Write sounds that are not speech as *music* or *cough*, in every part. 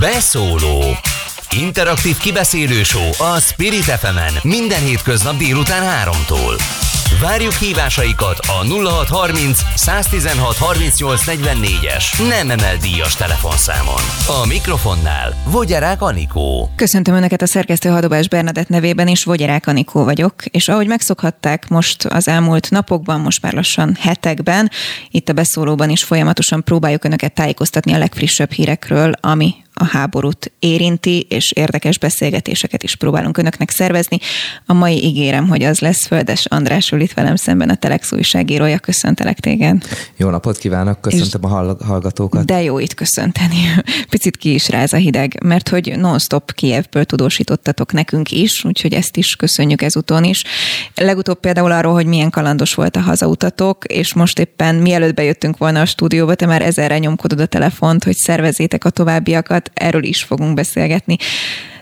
Beszóló Interaktív kibeszélő a Spirit fm minden hétköznap délután 3-tól. Várjuk hívásaikat a 0630 116 38 44-es nem emel díjas telefonszámon. A mikrofonnál Vogyarák Anikó. Köszöntöm Önöket a szerkesztő Hadobás Bernadett nevében is, Vogyarák Anikó vagyok, és ahogy megszokhatták most az elmúlt napokban, most már lassan hetekben, itt a beszólóban is folyamatosan próbáljuk Önöket tájékoztatni a legfrissebb hírekről, ami a háborút érinti, és érdekes beszélgetéseket is próbálunk önöknek szervezni. A mai ígérem, hogy az lesz Földes András ül itt velem szemben a Telex újságírója. Köszöntelek téged. Jó napot kívánok, köszöntöm és a hallgatókat. De jó itt köszönteni. *laughs* Picit ki is ráz a hideg, mert hogy non-stop Kievből tudósítottatok nekünk is, úgyhogy ezt is köszönjük ezúton is. Legutóbb például arról, hogy milyen kalandos volt a hazautatok, és most éppen mielőtt bejöttünk volna a stúdióba, te már ezerre nyomkodod a telefont, hogy szervezétek a továbbiakat, erről is fogunk beszélgetni,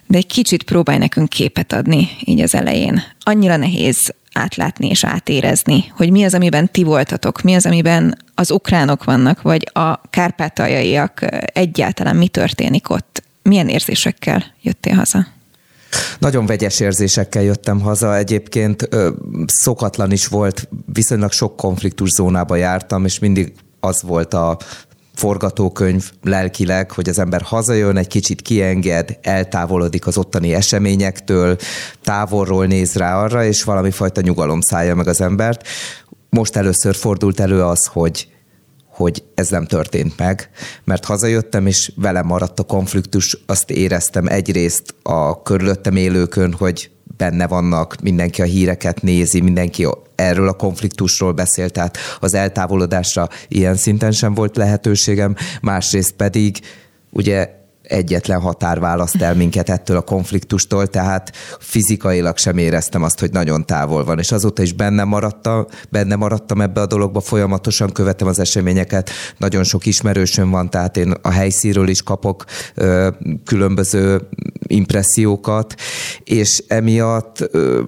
de egy kicsit próbálj nekünk képet adni így az elején. Annyira nehéz átlátni és átérezni, hogy mi az, amiben ti voltatok, mi az, amiben az ukránok vannak, vagy a kárpátaljaiak egyáltalán mi történik ott. Milyen érzésekkel jöttél haza? Nagyon vegyes érzésekkel jöttem haza. Egyébként ö, szokatlan is volt, viszonylag sok konfliktus zónába jártam, és mindig az volt a forgatókönyv lelkileg, hogy az ember hazajön, egy kicsit kienged, eltávolodik az ottani eseményektől, távolról néz rá arra, és valami fajta nyugalom szállja meg az embert. Most először fordult elő az, hogy hogy ez nem történt meg, mert hazajöttem, és velem maradt a konfliktus, azt éreztem egyrészt a körülöttem élőkön, hogy benne vannak, mindenki a híreket nézi, mindenki erről a konfliktusról beszélt, tehát az eltávolodásra ilyen szinten sem volt lehetőségem, másrészt pedig ugye egyetlen határ választ el minket ettől a konfliktustól, tehát fizikailag sem éreztem azt, hogy nagyon távol van, és azóta is benne maradtam, benne maradtam ebbe a dologba, folyamatosan követem az eseményeket, nagyon sok ismerősöm van, tehát én a helyszíről is kapok ö, különböző impressziókat, és emiatt ö,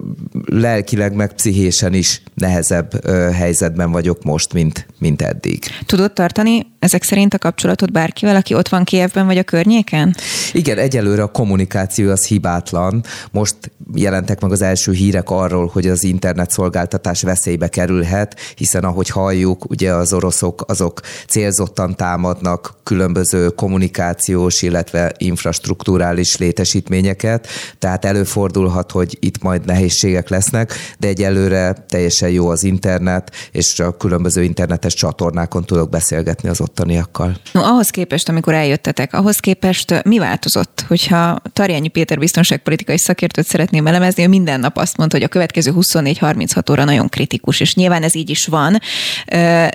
lelkileg meg pszichésen is nehezebb ö, helyzetben vagyok most, mint, mint eddig. Tudod tartani ezek szerint a kapcsolatot bárkivel, aki ott van Kievben vagy a környéken? Igen, egyelőre a kommunikáció az hibátlan. Most jelentek meg az első hírek arról, hogy az internet szolgáltatás veszélybe kerülhet, hiszen ahogy halljuk, ugye az oroszok azok célzottan támadnak különböző kommunikációs, illetve infrastruktúrális létesítményeket, tehát előfordulhat, hogy itt majd nehézségek lesznek, de egyelőre teljesen jó az internet, és a különböző internetes csatornákon tudok beszélgetni az ottaniakkal. No, ahhoz képest, amikor eljöttetek, ahhoz képest mi változott? Hogyha Tarjányi Péter biztonságpolitikai szakértőt szeretném elemezni, ő minden nap azt mondta, hogy a következő 24-36 óra nagyon kritikus, és nyilván ez így is van,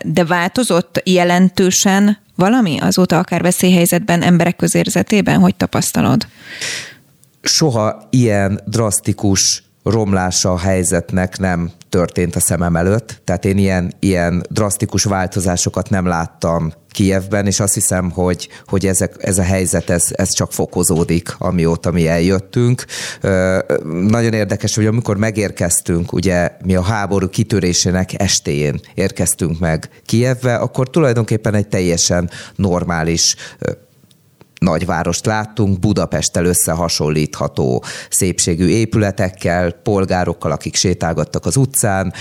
de változott jelentősen valami azóta akár veszélyhelyzetben, emberek közérzetében? Hogy tapasztalod? Soha ilyen drasztikus romlása a helyzetnek nem történt a szemem előtt, tehát én ilyen, ilyen drasztikus változásokat nem láttam Kijevben, és azt hiszem, hogy, hogy ezek, ez a helyzet, ez, ez csak fokozódik, amióta mi eljöttünk. Nagyon érdekes, hogy amikor megérkeztünk, ugye mi a háború kitörésének estéjén érkeztünk meg Kijevbe, akkor tulajdonképpen egy teljesen normális nagyvárost láttunk, Budapesttel összehasonlítható szépségű épületekkel, polgárokkal, akik sétálgattak az utcán,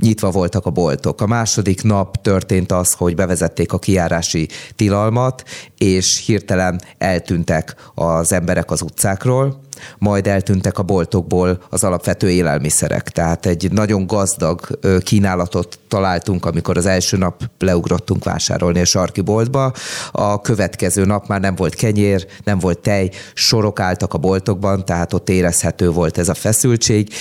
nyitva voltak a boltok. A második nap történt az, hogy bevezették a kiárási tilalmat, és hirtelen eltűntek az emberek az utcákról, majd eltűntek a boltokból az alapvető élelmiszerek. Tehát egy nagyon gazdag kínálatot találtunk, amikor az első nap leugrottunk vásárolni a sarki boltba. A következő nap már nem volt kenyér, nem volt tej, sorok álltak a boltokban, tehát ott érezhető volt ez a feszültség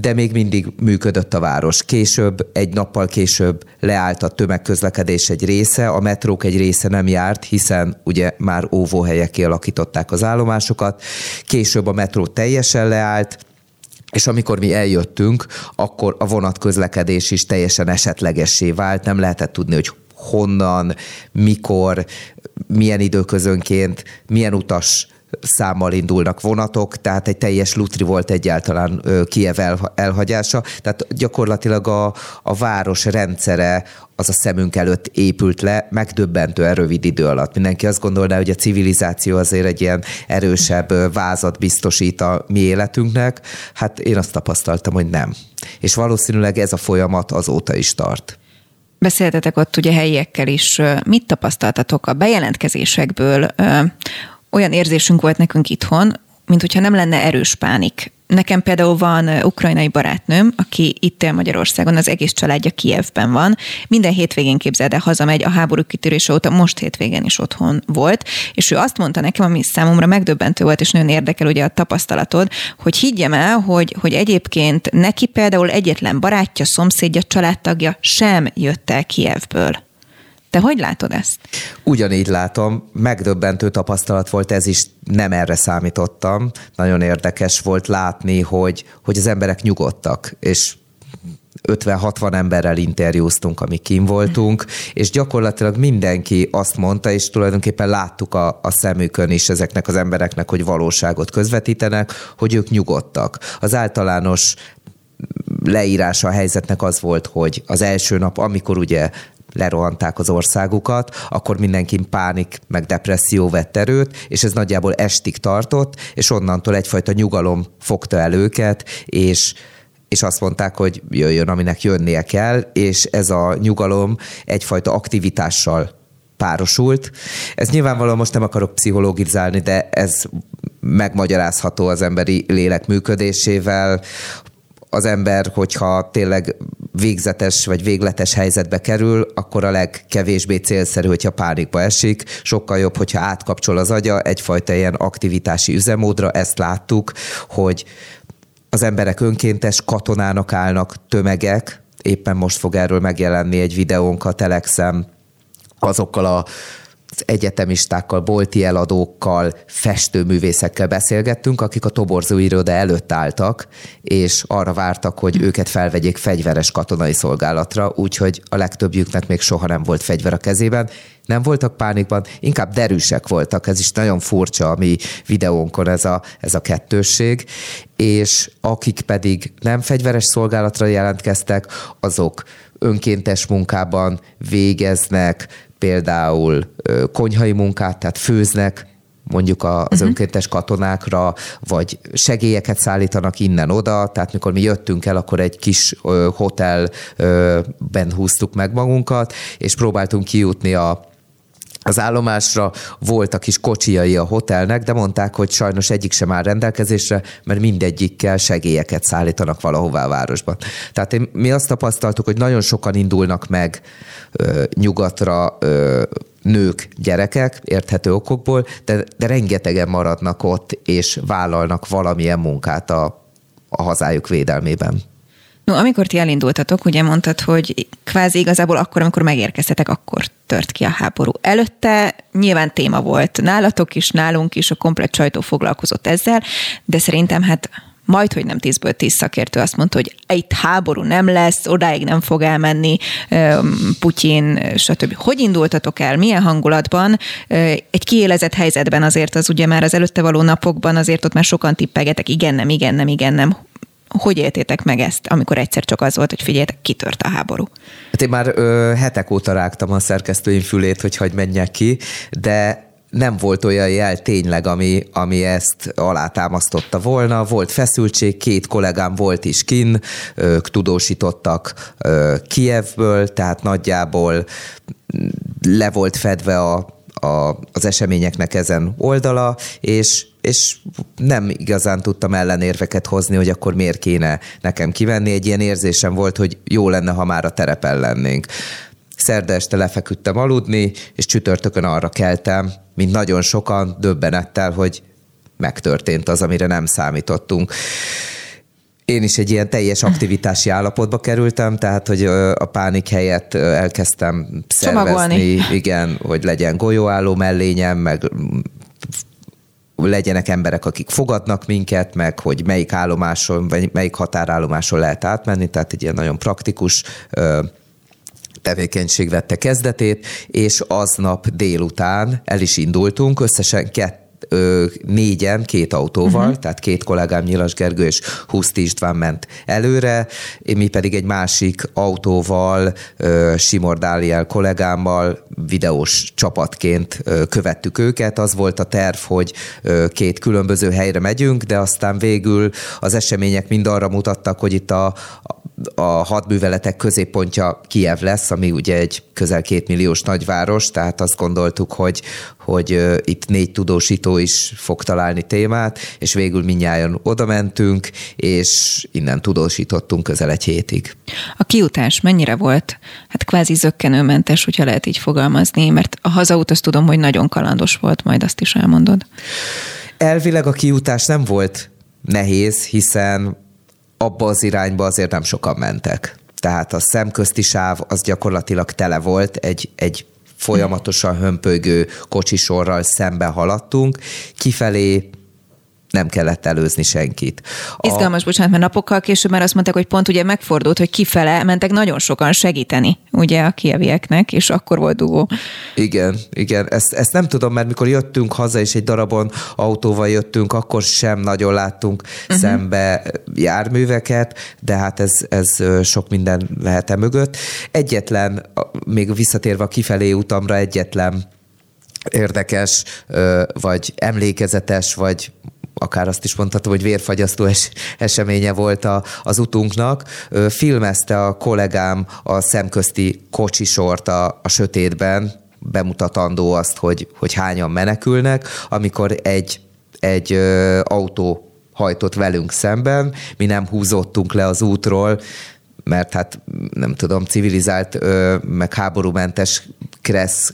de még mindig működött a város. Később, egy nappal később leállt a tömegközlekedés egy része, a metrók egy része nem járt, hiszen ugye már óvóhelyek kialakították az állomásokat. Később a metró teljesen leállt, és amikor mi eljöttünk, akkor a vonatközlekedés is teljesen esetlegessé vált, nem lehetett tudni, hogy honnan, mikor, milyen időközönként, milyen utas számmal indulnak vonatok, tehát egy teljes lutri volt egyáltalán Kiev elhagyása, tehát gyakorlatilag a, a város rendszere az a szemünk előtt épült le, megdöbbentően rövid idő alatt. Mindenki azt gondolná, hogy a civilizáció azért egy ilyen erősebb vázat biztosít a mi életünknek. Hát én azt tapasztaltam, hogy nem. És valószínűleg ez a folyamat azóta is tart. Beszéltetek ott ugye helyiekkel is. Mit tapasztaltatok a bejelentkezésekből? Olyan érzésünk volt nekünk itthon, mint hogyha nem lenne erős pánik. Nekem például van ukrajnai barátnőm, aki itt él Magyarországon, az egész családja Kievben van. Minden hétvégén képzeld el, hazamegy a háború kitörése óta, most hétvégén is otthon volt, és ő azt mondta nekem, ami számomra megdöbbentő volt, és nagyon érdekel ugye a tapasztalatod, hogy higgyem el, hogy, hogy egyébként neki például egyetlen barátja, szomszédja, családtagja sem jött el Kievből. Te hogy látod ezt? Ugyanígy látom, megdöbbentő tapasztalat volt ez is, nem erre számítottam. Nagyon érdekes volt látni, hogy, hogy az emberek nyugodtak, és 50-60 emberrel interjúztunk, amik kim voltunk, és gyakorlatilag mindenki azt mondta, és tulajdonképpen láttuk a, a szemükön is ezeknek az embereknek, hogy valóságot közvetítenek, hogy ők nyugodtak. Az általános leírása a helyzetnek az volt, hogy az első nap, amikor ugye lerohanták az országukat, akkor mindenki pánik meg depresszió vett erőt, és ez nagyjából estig tartott, és onnantól egyfajta nyugalom fogta el őket, és és azt mondták, hogy jöjjön, aminek jönnie kell, és ez a nyugalom egyfajta aktivitással párosult. Ez nyilvánvalóan most nem akarok pszichológizálni, de ez megmagyarázható az emberi lélek működésével, az ember, hogyha tényleg végzetes vagy végletes helyzetbe kerül, akkor a legkevésbé célszerű, hogyha pánikba esik. Sokkal jobb, hogyha átkapcsol az agya egyfajta ilyen aktivitási üzemódra. Ezt láttuk, hogy az emberek önkéntes katonának állnak tömegek, éppen most fog erről megjelenni egy videónk a Telexem, azokkal a egyetemistákkal, bolti eladókkal, festőművészekkel beszélgettünk, akik a toborzó iroda előtt álltak, és arra vártak, hogy őket felvegyék fegyveres katonai szolgálatra, úgyhogy a legtöbbjüknek még soha nem volt fegyver a kezében. Nem voltak pánikban, inkább derűsek voltak, ez is nagyon furcsa a mi videónkon ez a, ez a kettősség, és akik pedig nem fegyveres szolgálatra jelentkeztek, azok önkéntes munkában végeznek, például konyhai munkát, tehát főznek, mondjuk az uh-huh. önkéntes katonákra, vagy segélyeket szállítanak innen-oda, tehát mikor mi jöttünk el, akkor egy kis hotelben húztuk meg magunkat, és próbáltunk kijutni a az állomásra voltak is kocsiai a hotelnek, de mondták, hogy sajnos egyik sem áll rendelkezésre, mert mindegyikkel segélyeket szállítanak valahová a városban. Tehát én, mi azt tapasztaltuk, hogy nagyon sokan indulnak meg ö, nyugatra ö, nők, gyerekek, érthető okokból, de, de rengetegen maradnak ott, és vállalnak valamilyen munkát a, a hazájuk védelmében. No, amikor ti elindultatok, ugye mondtad, hogy kvázi igazából akkor, amikor megérkeztetek, akkor tört ki a háború. Előtte nyilván téma volt nálatok is, nálunk is, a komplet sajtó foglalkozott ezzel, de szerintem hát majd, hogy nem tízből tíz szakértő azt mondta, hogy itt háború nem lesz, odáig nem fog elmenni Putyin, stb. Hogy indultatok el, milyen hangulatban? Egy kiélezett helyzetben azért az ugye már az előtte való napokban azért ott már sokan tippegetek, igen, nem, igen, nem, igen, nem hogy éltétek meg ezt, amikor egyszer csak az volt, hogy figyeljetek, kitört a háború? Hát én már ö, hetek óta rágtam a szerkesztőim fülét, hogy hagy menjek ki, de nem volt olyan jel tényleg, ami, ami ezt alátámasztotta volna. Volt feszültség, két kollégám volt is kin, ők tudósítottak Kievből, tehát nagyjából le volt fedve a, a, az eseményeknek ezen oldala, és és nem igazán tudtam ellenérveket hozni, hogy akkor miért kéne nekem kivenni. Egy ilyen érzésem volt, hogy jó lenne, ha már a terepen lennénk. Szerda este lefeküdtem aludni, és csütörtökön arra keltem, mint nagyon sokan, döbbenettel, hogy megtörtént az, amire nem számítottunk. Én is egy ilyen teljes aktivitási állapotba kerültem, tehát hogy a pánik helyett elkezdtem szervezni, Csomagolni. igen, hogy legyen golyóálló mellényem, meg legyenek emberek, akik fogadnak minket, meg hogy melyik állomáson, vagy melyik határállomáson lehet átmenni, tehát egy ilyen nagyon praktikus tevékenység vette kezdetét, és aznap délután el is indultunk, összesen kett ö, négyen, két autóval, uh-huh. tehát két kollégám Nyilas Gergő és Huszti István ment előre, mi pedig egy másik autóval, ö, Simor Dáliel kollégámmal videós csapatként ö, követtük őket. Az volt a terv, hogy ö, két különböző helyre megyünk, de aztán végül az események mind arra mutattak, hogy itt a, a hadműveletek középpontja Kiev lesz, ami ugye egy közel két milliós nagyváros, tehát azt gondoltuk, hogy, hogy itt négy tudósító is fog találni témát, és végül minnyáján oda mentünk, és innen tudósítottunk közel egy hétig. A kiutás mennyire volt? Hát kvázi zöggenőmentes, hogyha lehet így fogalmazni, mert a hazaut azt tudom, hogy nagyon kalandos volt, majd azt is elmondod. Elvileg a kiutás nem volt nehéz, hiszen abba az irányba azért nem sokan mentek. Tehát a szemközti sáv az gyakorlatilag tele volt, egy, egy folyamatosan hömpögő kocsisorral szembe haladtunk, kifelé nem kellett előzni senkit. A... Izgalmas, bocsánat, mert napokkal később már azt mondták, hogy pont ugye megfordult, hogy kifele mentek nagyon sokan segíteni, ugye a kievieknek, és akkor volt dugó. Igen, igen, ezt, ezt nem tudom, mert mikor jöttünk haza, és egy darabon autóval jöttünk, akkor sem nagyon láttunk uh-huh. szembe járműveket, de hát ez, ez sok minden lehet e mögött. Egyetlen, még visszatérve a kifelé utamra, egyetlen érdekes, vagy emlékezetes, vagy akár azt is mondhatom, hogy vérfagyasztó es- eseménye volt a, az utunknak. Filmezte a kollégám a szemközti kocsisort a, a sötétben, bemutatandó azt, hogy, hogy hányan menekülnek, amikor egy, egy ö, autó hajtott velünk szemben, mi nem húzottunk le az útról, mert hát nem tudom, civilizált, meg háborúmentes kressz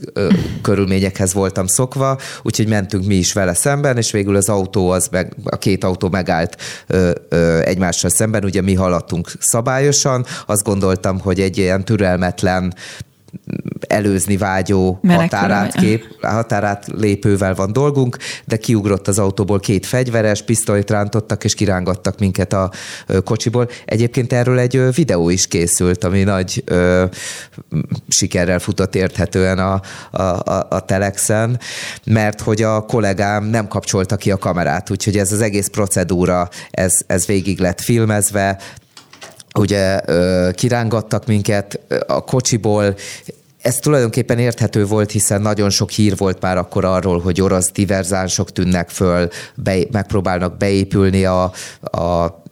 körülményekhez voltam szokva, úgyhogy mentünk mi is vele szemben, és végül az autó, az meg, a két autó megállt egymással szemben, ugye mi haladtunk szabályosan, azt gondoltam, hogy egy ilyen türelmetlen előzni vágyó határát, kép, határát lépővel van dolgunk, de kiugrott az autóból két fegyveres, pisztolyt rántottak és kirángattak minket a kocsiból. Egyébként erről egy videó is készült, ami nagy ö, sikerrel futott érthetően a, a, a, a Telexen, mert hogy a kollégám nem kapcsolta ki a kamerát, úgyhogy ez az egész procedúra, ez, ez végig lett filmezve, ugye kirángattak minket a kocsiból, ez tulajdonképpen érthető volt, hiszen nagyon sok hír volt már akkor arról, hogy orosz diverzánsok tűnnek föl, be, megpróbálnak beépülni a, a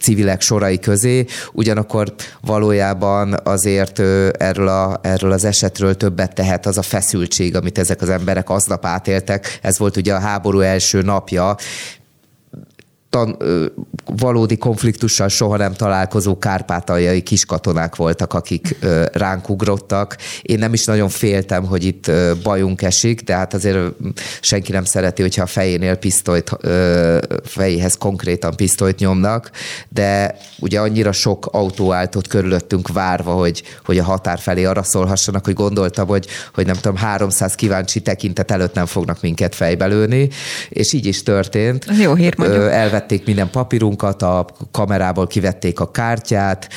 civilek sorai közé, ugyanakkor valójában azért erről, a, erről az esetről többet tehet az a feszültség, amit ezek az emberek aznap átéltek. Ez volt ugye a háború első napja, tan, valódi konfliktussal soha nem találkozó kárpátaljai kiskatonák voltak, akik ránk ugrottak. Én nem is nagyon féltem, hogy itt bajunk esik, de hát azért senki nem szereti, hogyha a fejénél pisztolyt, fejéhez konkrétan pisztolyt nyomnak, de ugye annyira sok autó állt ott körülöttünk várva, hogy, hogy a határ felé arra szólhassanak, hogy gondoltam, hogy, hogy nem tudom, 300 kíváncsi tekintet előtt nem fognak minket fejbelőni, és így is történt. Jó hír mondjuk. Elvették minden papírunkat, a kamerából kivették a kártyát,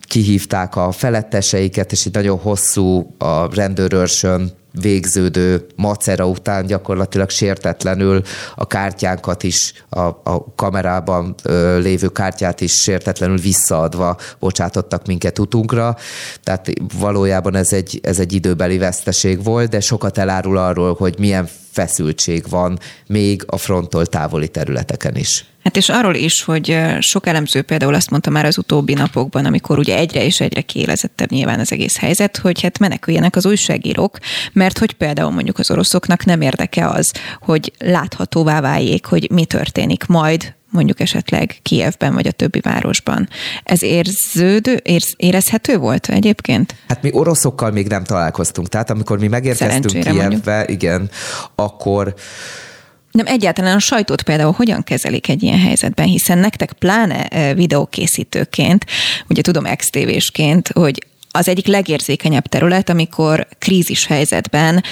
kihívták a feletteseiket, és egy nagyon hosszú a rendőrőrsön végződő macera után gyakorlatilag sértetlenül a kártyánkat is, a, a kamerában ö, lévő kártyát is sértetlenül visszaadva bocsátottak minket utunkra. Tehát valójában ez egy, ez egy időbeli veszteség volt, de sokat elárul arról, hogy milyen feszültség van még a fronttól távoli területeken is. Hát és arról is, hogy sok elemző például azt mondta már az utóbbi napokban, amikor ugye egyre és egyre kélezettebb nyilván az egész helyzet, hogy hát meneküljenek az újságírók, mert hogy például mondjuk az oroszoknak nem érdeke az, hogy láthatóvá váljék, hogy mi történik majd mondjuk esetleg Kievben vagy a többi városban. Ez érződő, érz, érezhető volt egyébként? Hát mi oroszokkal még nem találkoztunk. Tehát amikor mi megérkeztünk Kievbe, mondjuk. igen, akkor nem egyáltalán a sajtót például hogyan kezelik egy ilyen helyzetben, hiszen nektek pláne videókészítőként, ugye tudom ex-tévésként, hogy az egyik legérzékenyebb terület, amikor krízis helyzetben,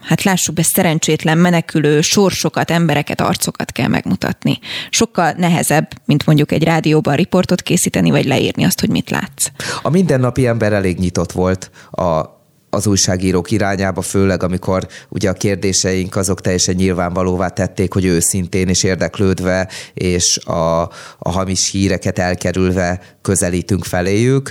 hát lássuk be, szerencsétlen menekülő sorsokat, embereket, arcokat kell megmutatni. Sokkal nehezebb, mint mondjuk egy rádióban riportot készíteni, vagy leírni azt, hogy mit látsz. A mindennapi ember elég nyitott volt a az újságírók irányába, főleg amikor ugye a kérdéseink azok teljesen nyilvánvalóvá tették, hogy őszintén és érdeklődve, és a, a hamis híreket elkerülve közelítünk feléjük.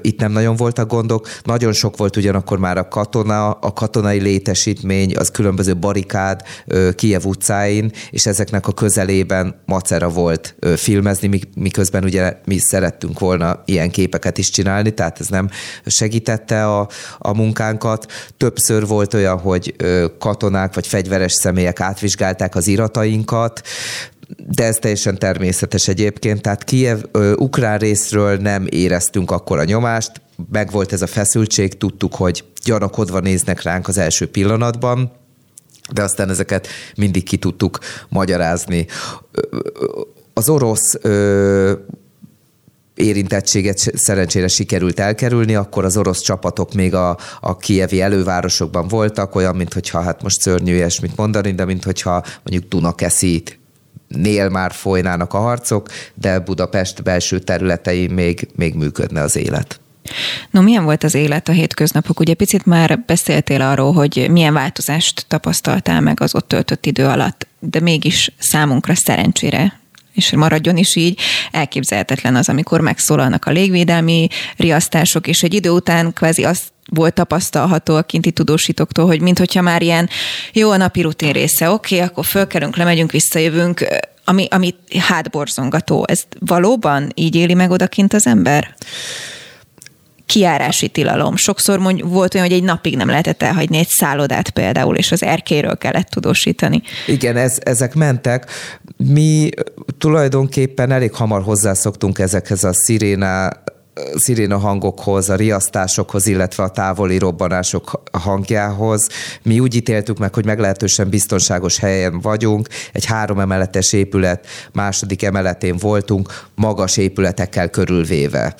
Itt nem nagyon voltak gondok. Nagyon sok volt ugyanakkor már a katona, a katonai létesítmény, az különböző barikád Kiev utcáin, és ezeknek a közelében macera volt filmezni, miközben ugye mi szerettünk volna ilyen képeket is csinálni, tehát ez nem segítette a, a munkánkat. Többször volt olyan, hogy katonák vagy fegyveres személyek átvizsgálták az iratainkat, de ez teljesen természetes egyébként, tehát Kiev ukrán részről nem éreztünk akkor a nyomást, meg volt ez a feszültség, tudtuk, hogy gyanakodva néznek ránk az első pillanatban, de aztán ezeket mindig ki tudtuk magyarázni. Az orosz érintettséget szerencsére sikerült elkerülni, akkor az orosz csapatok még a, a kievi elővárosokban voltak, olyan, mintha hát most szörnyű ilyesmit mondani, de mintha mondjuk Dunakeszit nél már folynának a harcok, de Budapest belső területein még, még működne az élet. No, milyen volt az élet a hétköznapok? Ugye picit már beszéltél arról, hogy milyen változást tapasztaltál meg az ott töltött idő alatt, de mégis számunkra szerencsére és maradjon is így, elképzelhetetlen az, amikor megszólalnak a légvédelmi riasztások, és egy idő után kvázi azt volt tapasztalható a kinti tudósítóktól, hogy minthogyha már ilyen jó a napi rutin része, oké, okay, akkor fölkelünk, lemegyünk, visszajövünk, ami, ami hátborzongató. Ez valóban így éli meg odakint az ember? Kiárási tilalom. Sokszor mondj, volt olyan, hogy egy napig nem lehetett elhagyni egy szállodát például, és az erkéről kellett tudósítani. Igen, ez, ezek mentek. Mi tulajdonképpen elég hamar hozzászoktunk ezekhez a sziréná sziréna hangokhoz, a riasztásokhoz, illetve a távoli robbanások hangjához. Mi úgy ítéltük meg, hogy meglehetősen biztonságos helyen vagyunk, egy három emeletes épület második emeletén voltunk, magas épületekkel körülvéve.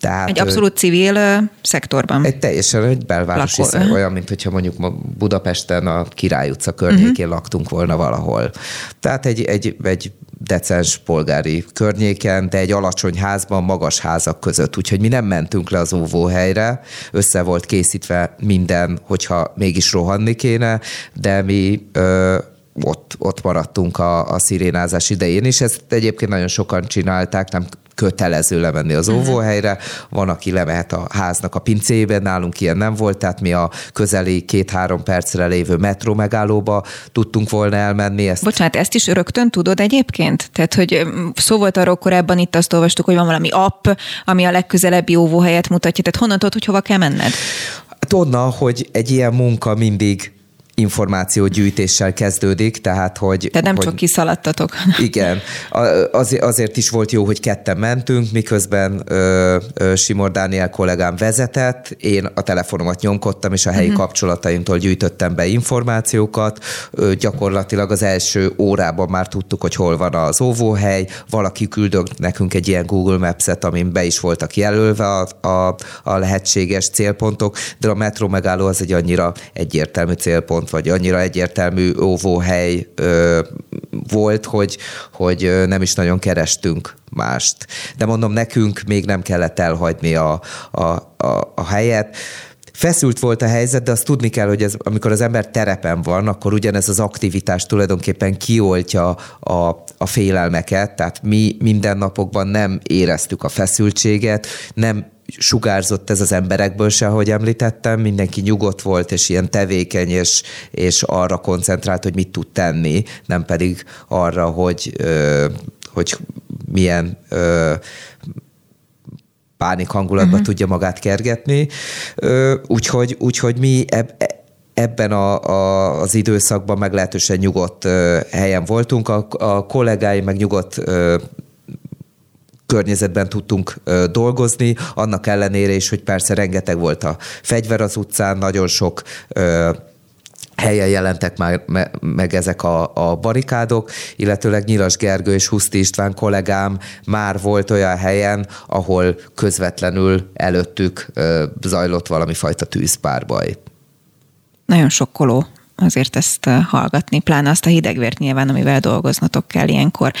Tehát, egy abszolút civil szektorban. Egy teljesen egy belvárosi Lakó, szektor, olyan, mint hogyha mondjuk Budapesten a Király utca környékén uh-huh. laktunk volna valahol. Tehát egy, egy, egy decens polgári környéken, de egy alacsony házban, magas házak között. Úgyhogy mi nem mentünk le az óvóhelyre, össze volt készítve minden, hogyha mégis rohanni kéne, de mi ö, ott, ott maradtunk a, a szirénázás idején, és ezt egyébként nagyon sokan csinálták, nem kötelező lemenni az mhm. óvóhelyre, van, aki lemehet a háznak a pincébe, nálunk ilyen nem volt, tehát mi a közeli két-három percre lévő metró megállóba tudtunk volna elmenni. Ezt... Bocsánat, ezt is rögtön tudod egyébként? Tehát, hogy szó volt arról korábban, itt azt olvastuk, hogy van valami app, ami a legközelebbi óvóhelyet mutatja, tehát honnan tudod, hogy hova kell menned? Hát onnan, hogy egy ilyen munka mindig információgyűjtéssel kezdődik, tehát hogy... Tehát nem hogy, csak kiszaladtatok. *laughs* Igen. Az, azért is volt jó, hogy ketten mentünk, miközben ö, ö, Simor Dániel kollégám vezetett, én a telefonomat nyomkodtam, és a helyi uh-huh. kapcsolataimtól gyűjtöttem be információkat. Ö, gyakorlatilag az első órában már tudtuk, hogy hol van az óvóhely, valaki küldött nekünk egy ilyen Google Maps-et, amin be is voltak jelölve a, a, a lehetséges célpontok, de a metró megálló az egy annyira egyértelmű célpont, pont, vagy annyira egyértelmű óvóhely ö, volt, hogy, hogy nem is nagyon kerestünk mást. De mondom, nekünk még nem kellett elhagyni a, a, a, a helyet. Feszült volt a helyzet, de azt tudni kell, hogy ez, amikor az ember terepen van, akkor ugyanez az aktivitás tulajdonképpen kioltja a, a félelmeket, tehát mi mindennapokban nem éreztük a feszültséget, nem sugárzott ez az emberekből se, ahogy említettem, mindenki nyugodt volt, és ilyen tevékeny, és, és arra koncentrált, hogy mit tud tenni, nem pedig arra, hogy, hogy milyen pánik hangulatban uh-huh. tudja magát kergetni. Úgyhogy, úgyhogy mi eb, ebben a, a, az időszakban meglehetősen nyugodt helyen voltunk. A, a kollégáim meg nyugodt környezetben tudtunk dolgozni, annak ellenére is, hogy persze rengeteg volt a fegyver az utcán, nagyon sok helyen jelentek már meg ezek a, a barikádok, illetőleg Nyilas Gergő és Huszti István kollégám már volt olyan helyen, ahol közvetlenül előttük zajlott valami fajta tűzpárbaj. Nagyon sokkoló azért ezt hallgatni, pláne azt a hidegvért nyilván, amivel dolgoznatok kell ilyenkor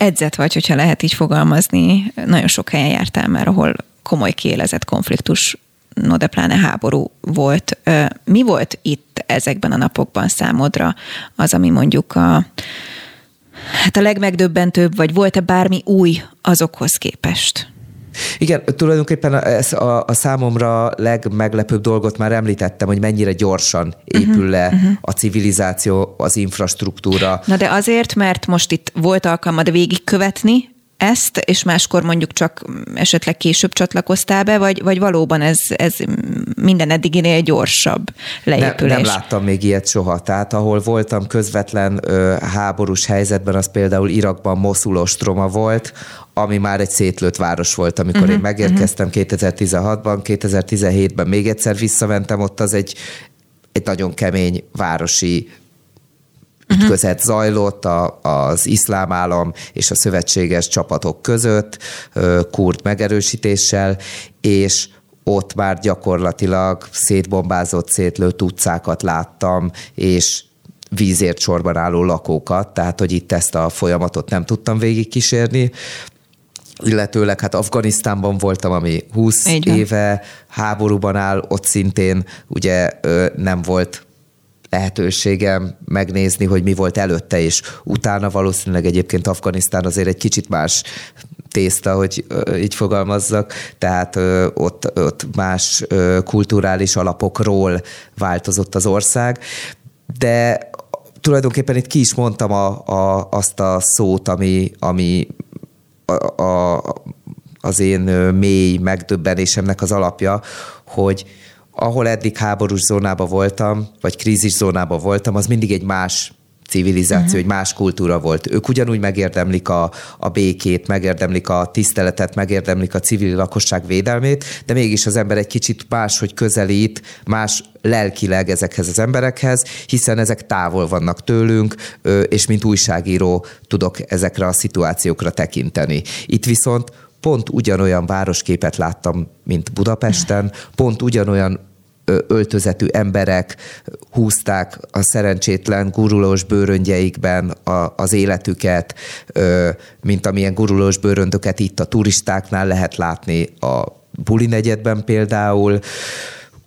edzett vagy, hogyha lehet így fogalmazni, nagyon sok helyen jártál már, ahol komoly kiélezett konfliktus no de pláne háború volt. Mi volt itt ezekben a napokban számodra az, ami mondjuk a, hát a legmegdöbbentőbb, vagy volt-e bármi új azokhoz képest? Igen, tulajdonképpen ez a, a számomra legmeglepőbb dolgot már említettem, hogy mennyire gyorsan épül uh-huh, le uh-huh. a civilizáció, az infrastruktúra. Na de azért, mert most itt volt alkalmad végigkövetni ezt, és máskor mondjuk csak esetleg később csatlakoztál be, vagy, vagy valóban ez, ez minden eddiginél gyorsabb leépülés? Nem, nem láttam még ilyet soha. Tehát ahol voltam közvetlen ö, háborús helyzetben, az például Irakban Moszul ostroma volt, ami már egy szétlőtt város volt, amikor uh-huh, én megérkeztem uh-huh. 2016-ban, 2017-ben még egyszer visszamentem, ott az egy, egy nagyon kemény városi ütközet uh-huh. zajlott a, az iszlám állam és a szövetséges csapatok között, kurd megerősítéssel, és ott már gyakorlatilag szétbombázott, szétlőtt utcákat láttam, és vízért sorban álló lakókat, tehát hogy itt ezt a folyamatot nem tudtam végigkísérni, illetőleg hát Afganisztánban voltam, ami 20 éve háborúban áll, ott szintén ugye nem volt lehetőségem megnézni, hogy mi volt előtte, és utána valószínűleg egyébként Afganisztán azért egy kicsit más tészta, hogy így fogalmazzak, tehát ott, ott más kulturális alapokról változott az ország, de tulajdonképpen itt ki is mondtam a, a, azt a szót, ami, ami a, a, az én mély megdöbbenésemnek az alapja, hogy ahol eddig háborús zónában voltam, vagy krízis zónában voltam, az mindig egy más civilizáció, uh-huh. egy más kultúra volt. Ők ugyanúgy megérdemlik a, a békét, megérdemlik a tiszteletet, megérdemlik a civil lakosság védelmét, de mégis az ember egy kicsit máshogy közelít, más lelkileg ezekhez az emberekhez, hiszen ezek távol vannak tőlünk, és mint újságíró tudok ezekre a szituációkra tekinteni. Itt viszont pont ugyanolyan városképet láttam, mint Budapesten, pont ugyanolyan öltözetű emberek húzták a szerencsétlen gurulós bőröngyeikben a, az életüket, mint amilyen gurulós bőröndöket itt a turistáknál lehet látni a Buli negyedben például.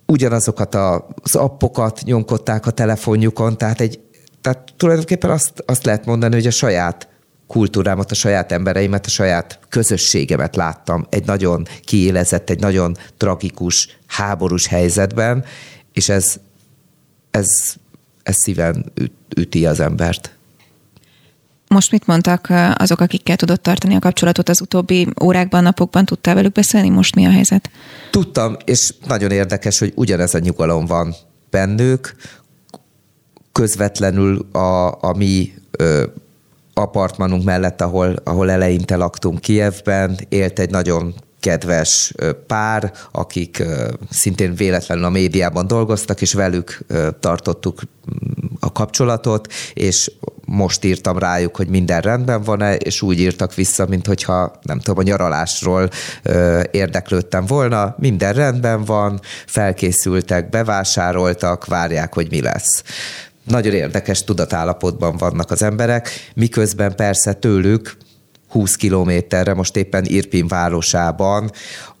Ugyanazokat az appokat nyomkodták a telefonjukon, tehát egy tehát tulajdonképpen azt, azt lehet mondani, hogy a saját kultúrámat, a saját embereimet, a saját közösségemet láttam egy nagyon kiélezett, egy nagyon tragikus, háborús helyzetben, és ez, ez, ez szíven üt, üti az embert. Most mit mondtak azok, akikkel tudott tartani a kapcsolatot az utóbbi órákban, napokban? Tudtál velük beszélni? Most mi a helyzet? Tudtam, és nagyon érdekes, hogy ugyanez a nyugalom van bennük, közvetlenül a, a mi ö, apartmanunk mellett, ahol, ahol eleinte laktunk Kievben, élt egy nagyon kedves pár, akik szintén véletlenül a médiában dolgoztak, és velük tartottuk mm, a kapcsolatot, és most írtam rájuk, hogy minden rendben van-e, és úgy írtak vissza, mint hogyha nem tudom, a nyaralásról érdeklődtem volna. Minden rendben van, felkészültek, bevásároltak, várják, hogy mi lesz nagyon érdekes tudatállapotban vannak az emberek, miközben persze tőlük 20 kilométerre, most éppen Irpin városában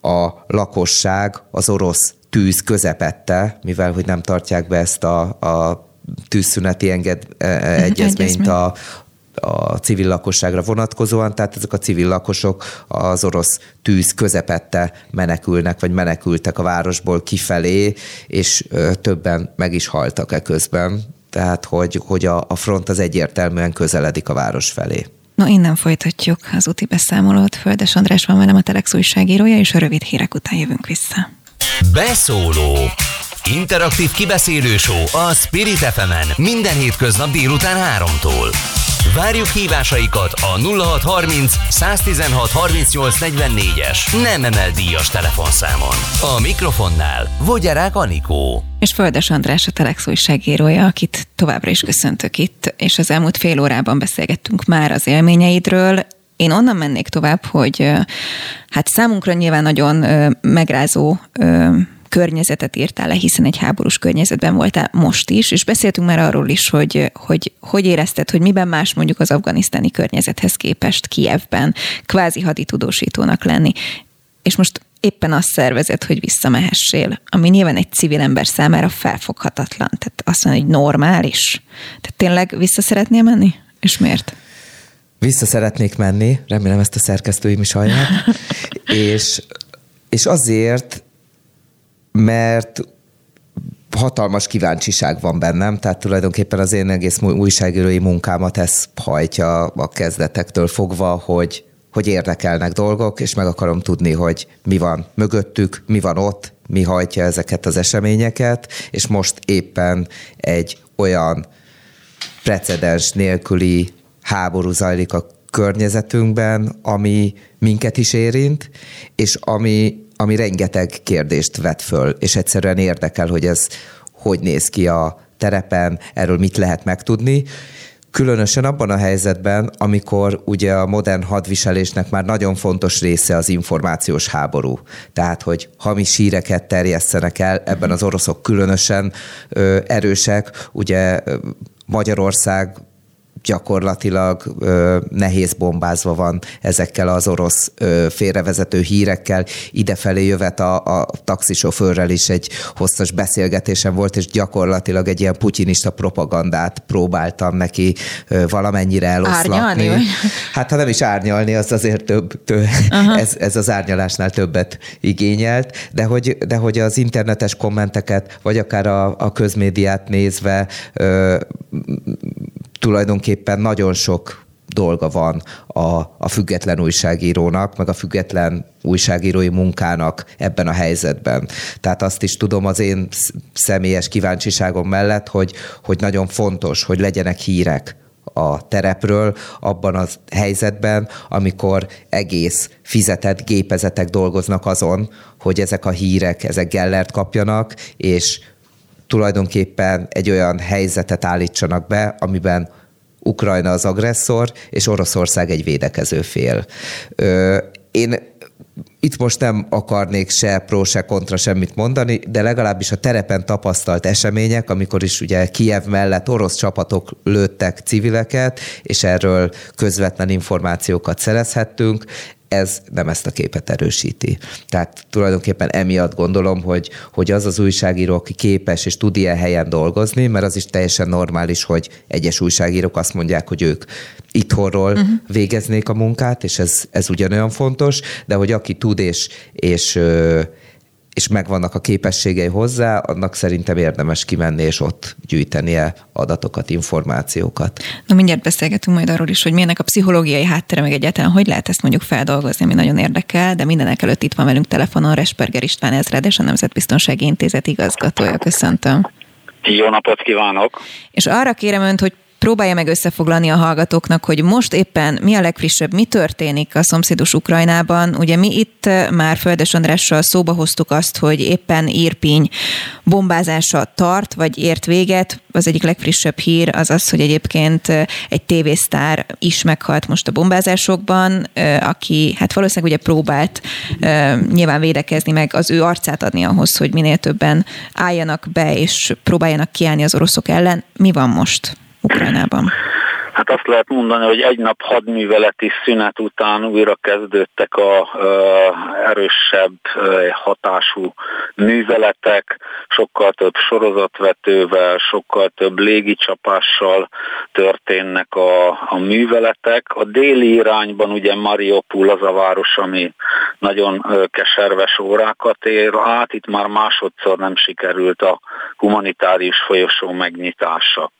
a lakosság az orosz tűz közepette, mivel hogy nem tartják be ezt a, a tűzszüneti enged, e, e, egyezményt a, a civil lakosságra vonatkozóan, tehát ezek a civil lakosok az orosz tűz közepette menekülnek, vagy menekültek a városból kifelé, és többen meg is haltak e közben tehát hogy, hogy a, a front az egyértelműen közeledik a város felé. No, innen folytatjuk az úti beszámolót. Földes András van velem a Telex újságírója, és a rövid hírek után jövünk vissza. Beszóló Interaktív kibeszélő show a Spirit fm minden hétköznap délután 3-tól. Várjuk hívásaikat a 0630 116 38 44-es nem emel díjas telefonszámon. A mikrofonnál Vogyarák Anikó. És Földes András a Telex újságírója, akit továbbra is köszöntök itt, és az elmúlt fél órában beszélgettünk már az élményeidről, én onnan mennék tovább, hogy hát számunkra nyilván nagyon megrázó környezetet írtál le, hiszen egy háborús környezetben voltál most is, és beszéltünk már arról is, hogy hogy, hogy érezted, hogy miben más mondjuk az afganisztáni környezethez képest Kievben kvázi haditudósítónak lenni. És most éppen azt szervezed, hogy visszamehessél, ami nyilván egy civil ember számára felfoghatatlan. Tehát azt mondja, hogy normális. Tehát tényleg vissza szeretnél menni? És miért? Vissza szeretnék menni, remélem ezt a szerkesztőim is *laughs* hallják, és, és azért, mert hatalmas kíváncsiság van bennem, tehát tulajdonképpen az én egész újságírói munkámat ez hajtja a kezdetektől fogva, hogy, hogy érdekelnek dolgok, és meg akarom tudni, hogy mi van mögöttük, mi van ott, mi hajtja ezeket az eseményeket, és most éppen egy olyan precedens nélküli háború zajlik a környezetünkben, ami minket is érint, és ami, ami rengeteg kérdést vet föl, és egyszerűen érdekel, hogy ez hogy néz ki a terepen, erről mit lehet megtudni. Különösen abban a helyzetben, amikor ugye a modern hadviselésnek már nagyon fontos része az információs háború. Tehát, hogy hamis híreket terjesztenek el, ebben az oroszok különösen ö, erősek. Ugye Magyarország gyakorlatilag ö, nehéz bombázva van ezekkel az orosz ö, félrevezető hírekkel. Idefelé jövet a, a taxisofőrrel is egy hosszas beszélgetésem volt, és gyakorlatilag egy ilyen putyinista propagandát próbáltam neki ö, valamennyire eloszlatni. Árnyalni? Hát ha nem is árnyalni, az azért több, több ez, ez az árnyalásnál többet igényelt, de hogy, de hogy az internetes kommenteket, vagy akár a, a közmédiát nézve ö, tulajdonképpen nagyon sok dolga van a, a független újságírónak, meg a független újságírói munkának ebben a helyzetben. Tehát azt is tudom az én személyes kíváncsiságom mellett, hogy, hogy nagyon fontos, hogy legyenek hírek a terepről abban a helyzetben, amikor egész fizetett gépezetek dolgoznak azon, hogy ezek a hírek, ezek Gellert kapjanak, és tulajdonképpen egy olyan helyzetet állítsanak be, amiben Ukrajna az agresszor, és Oroszország egy védekező fél. Én itt most nem akarnék se pro, se kontra semmit mondani, de legalábbis a terepen tapasztalt események, amikor is ugye Kiev mellett orosz csapatok lőttek civileket, és erről közvetlen információkat szerezhettünk, ez nem ezt a képet erősíti. Tehát tulajdonképpen emiatt gondolom, hogy, hogy az az újságíró, aki képes és tud ilyen helyen dolgozni, mert az is teljesen normális, hogy egyes újságírók azt mondják, hogy ők itthonról uh-huh. végeznék a munkát, és ez, ez ugyanolyan fontos, de hogy aki tud és, és és megvannak a képességei hozzá, annak szerintem érdemes kimenni és ott gyűjtenie adatokat, információkat. Na mindjárt beszélgetünk majd arról is, hogy milyenek a pszichológiai háttere, meg egyáltalán hogy lehet ezt mondjuk feldolgozni, ami nagyon érdekel, de mindenek előtt itt van velünk telefonon Resperger István ezredes, a Nemzetbiztonsági Intézet igazgatója. Köszöntöm. Jó napot kívánok! És arra kérem önt, hogy próbálja meg összefoglalni a hallgatóknak, hogy most éppen mi a legfrissebb, mi történik a szomszédos Ukrajnában. Ugye mi itt eh, már Földes Andrással szóba hoztuk azt, hogy éppen Írpiny bombázása tart, vagy ért véget. Az egyik legfrissebb hír az az, hogy egyébként eh, egy tévésztár is meghalt most a bombázásokban, eh, aki hát valószínűleg ugye próbált nyilván védekezni, meg az ő arcát adni ahhoz, hogy minél többen álljanak be és próbáljanak kiállni az oroszok ellen. Mi van most? Ukrajnában? Hát azt lehet mondani, hogy egy nap hadműveleti szünet után újra kezdődtek a erősebb hatású műveletek, sokkal több sorozatvetővel, sokkal több légicsapással történnek a, a műveletek. A déli irányban ugye Mariupol az a város, ami nagyon keserves órákat ér át, itt már másodszor nem sikerült a humanitárius folyosó megnyitása.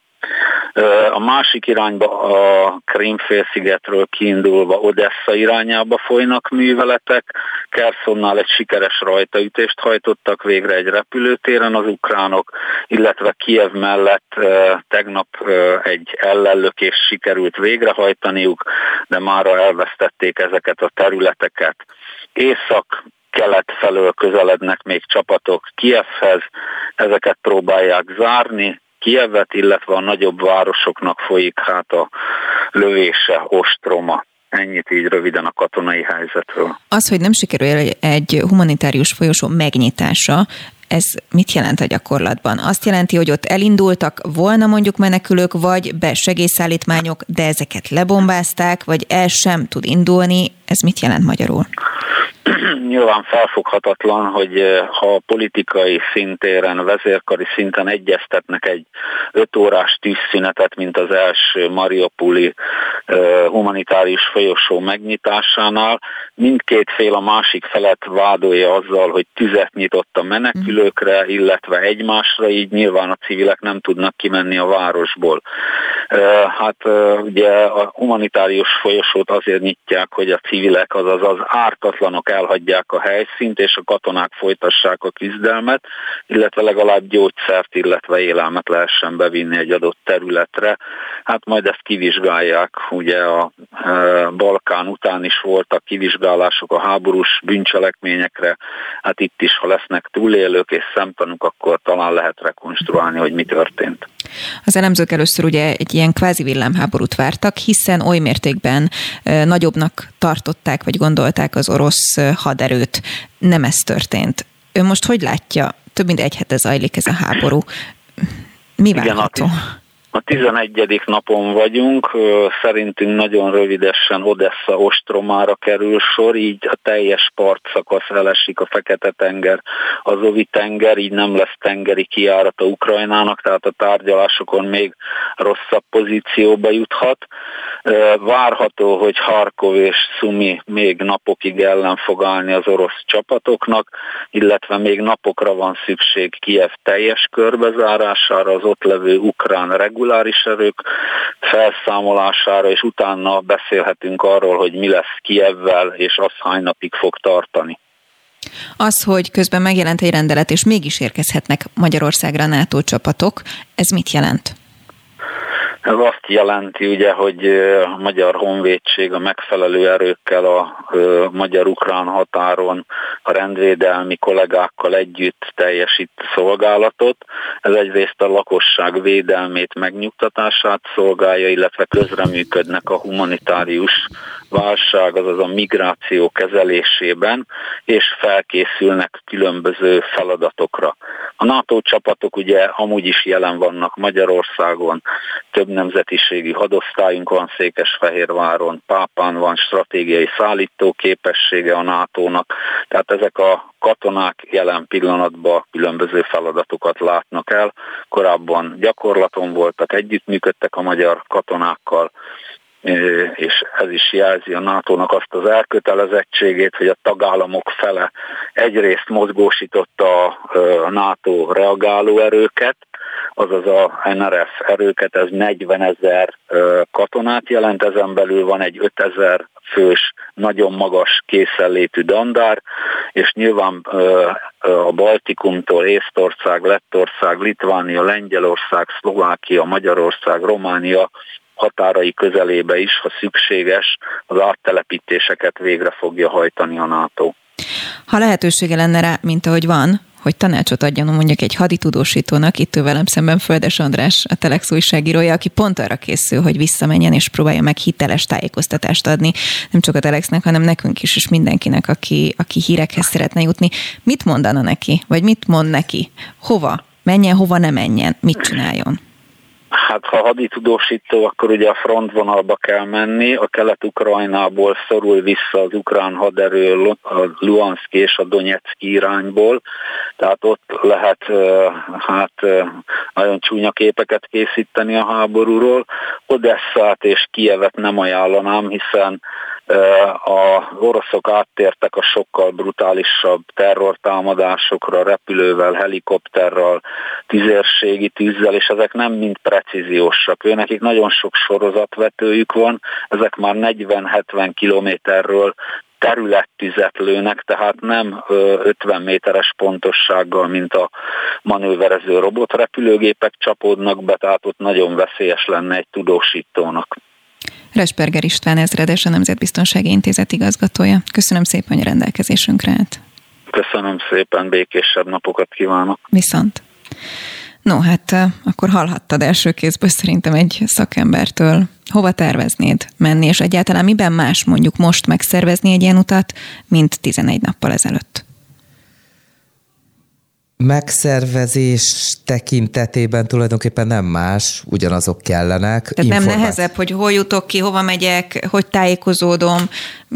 A másik irányba a Krímfélszigetről kiindulva Odessa irányába folynak műveletek. Kerszonnál egy sikeres rajtaütést hajtottak végre egy repülőtéren az ukránok, illetve Kiev mellett tegnap egy ellenlökést sikerült végrehajtaniuk, de mára elvesztették ezeket a területeket. Észak kelet felől közelednek még csapatok Kievhez, ezeket próbálják zárni, Kievet, illetve a nagyobb városoknak folyik hát a lövése, ostroma. Ennyit így röviden a katonai helyzetről. Az, hogy nem sikerül egy humanitárius folyosó megnyitása, ez mit jelent a gyakorlatban? Azt jelenti, hogy ott elindultak volna mondjuk menekülők, vagy be segélyszállítmányok, de ezeket lebombázták, vagy el sem tud indulni. Ez mit jelent magyarul? *clears throat* nyilván felfoghatatlan, hogy eh, ha politikai szintéren, vezérkari szinten egyeztetnek egy öt órás tűzszünetet, mint az első Mariupoli eh, humanitárius folyosó megnyitásánál, mindkét fél a másik felet vádolja azzal, hogy tüzet nyitott a menekülőkre, illetve egymásra, így nyilván a civilek nem tudnak kimenni a városból. Eh, hát ugye a humanitárius folyosót azért nyitják, hogy a civilek, azaz az ártatlanok elhagyják a helyszínt, és a katonák folytassák a küzdelmet, illetve legalább gyógyszert, illetve élelmet lehessen bevinni egy adott területre. Hát majd ezt kivizsgálják, ugye a e, Balkán után is voltak kivizsgálások a háborús bűncselekményekre, hát itt is, ha lesznek túlélők és szemtanúk, akkor talán lehet rekonstruálni, hogy mi történt. Az elemzők először ugye egy ilyen kvázi villámháborút vártak, hiszen oly mértékben nagyobbnak tartották, vagy gondolták az orosz haderőt. Nem ez történt. Ő most hogy látja? Több mint egy hete zajlik ez a háború. Mi várható? Igen, a 11. napon vagyunk, szerintünk nagyon rövidesen Odessa ostromára kerül sor, így a teljes partszakasz elesik a Fekete-tenger, az Ovi-tenger, így nem lesz tengeri kiárata Ukrajnának, tehát a tárgyalásokon még rosszabb pozícióba juthat. Várható, hogy Harkov és Szumi még napokig ellen fog állni az orosz csapatoknak, illetve még napokra van szükség Kiev teljes körbezárására, az ott levő ukrán reguláris reguláris erők felszámolására, és utána beszélhetünk arról, hogy mi lesz Kievvel, és az hány napig fog tartani. Az, hogy közben megjelent egy rendelet, és mégis érkezhetnek Magyarországra NATO csapatok, ez mit jelent? Ez azt jelenti ugye, hogy a Magyar Honvédség a megfelelő erőkkel a magyar-ukrán határon a rendvédelmi kollégákkal együtt teljesít szolgálatot. Ez egyrészt a lakosság védelmét, megnyugtatását szolgálja, illetve közreműködnek a humanitárius válság, azaz a migráció kezelésében, és felkészülnek különböző feladatokra. A NATO csapatok ugye amúgy is jelen vannak Magyarországon, több nemzetiségi hadosztályunk van Székesfehérváron, Pápán van stratégiai szállító képessége a NATO-nak, tehát ezek a katonák jelen pillanatban különböző feladatokat látnak el. Korábban gyakorlaton voltak, együttműködtek a magyar katonákkal, és ez is jelzi a NATO-nak azt az elkötelezettségét, hogy a tagállamok fele egyrészt mozgósította a NATO reagáló erőket, azaz a NRF erőket, ez 40 ezer katonát jelent, ezen belül van egy 5 ezer fős, nagyon magas készenlétű dandár, és nyilván a Baltikumtól Észtország, Lettország, Litvánia, Lengyelország, Szlovákia, Magyarország, Románia határai közelébe is, ha szükséges, az áttelepítéseket végre fogja hajtani a NATO. Ha lehetősége lenne rá, mint ahogy van, hogy tanácsot adjon mondjuk egy haditudósítónak, itt ő velem szemben Földes András, a Telex újságírója, aki pont arra készül, hogy visszamenjen és próbálja meg hiteles tájékoztatást adni, nem csak a Telexnek, hanem nekünk is, és mindenkinek, aki, aki hírekhez szeretne jutni. Mit mondana neki? Vagy mit mond neki? Hova? Menjen, hova ne menjen? Mit csináljon? Hát ha haditudósító, akkor ugye a frontvonalba kell menni, a kelet-ukrajnából szorul vissza az ukrán haderő a Luanszki és a Donetszki irányból, tehát ott lehet hát nagyon csúnya képeket készíteni a háborúról. Odesszát és Kievet nem ajánlanám, hiszen a oroszok áttértek a sokkal brutálisabb terrortámadásokra, repülővel, helikopterrel, tüzérségi tűzzel, és ezek nem mind precíziósak. Ő nekik nagyon sok sorozatvetőjük van, ezek már 40-70 kilométerről területtüzet lőnek, tehát nem 50 méteres pontossággal, mint a manőverező robotrepülőgépek csapódnak be, tehát ott nagyon veszélyes lenne egy tudósítónak. Resperger István ezredes, a Nemzetbiztonsági Intézet igazgatója. Köszönöm szépen, hogy rendelkezésünkre állt. Köszönöm szépen, békésebb napokat kívánok. Viszont. No, hát akkor hallhattad első kézből szerintem egy szakembertől, hova terveznéd menni, és egyáltalán miben más mondjuk most megszervezni egy ilyen utat, mint 11 nappal ezelőtt? Megszervezés tekintetében tulajdonképpen nem más, ugyanazok kellenek. Tehát nem nehezebb, hogy hol jutok ki, hova megyek, hogy tájékozódom.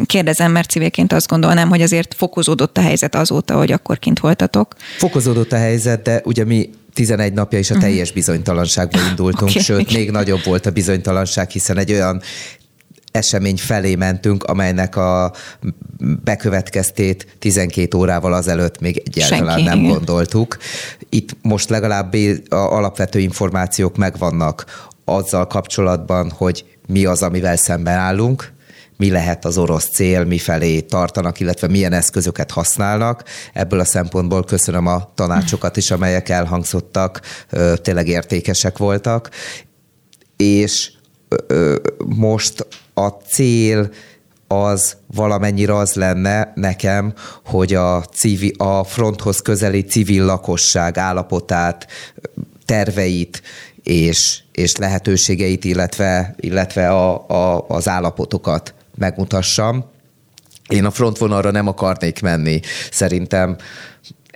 Kérdezem, mert civilként azt gondolnám, hogy azért fokozódott a helyzet azóta, hogy akkor kint voltatok. Fokozódott a helyzet, de ugye mi 11 napja is a mhm. teljes bizonytalanságba indultunk, *laughs* okay. sőt, még nagyobb volt a bizonytalanság, hiszen egy olyan esemény felé mentünk, amelynek a bekövetkeztét 12 órával azelőtt még egyáltalán Senki, nem gondoltuk. Itt most legalább a alapvető információk megvannak azzal kapcsolatban, hogy mi az, amivel szemben állunk, mi lehet az orosz cél, mifelé tartanak, illetve milyen eszközöket használnak. Ebből a szempontból köszönöm a tanácsokat is, amelyek elhangzottak, tényleg értékesek voltak. És most a cél az valamennyire az lenne nekem, hogy a, civil, a fronthoz közeli civil lakosság állapotát, terveit és, és lehetőségeit, illetve, illetve a, a, az állapotokat megmutassam. Én a frontvonalra nem akarnék menni. Szerintem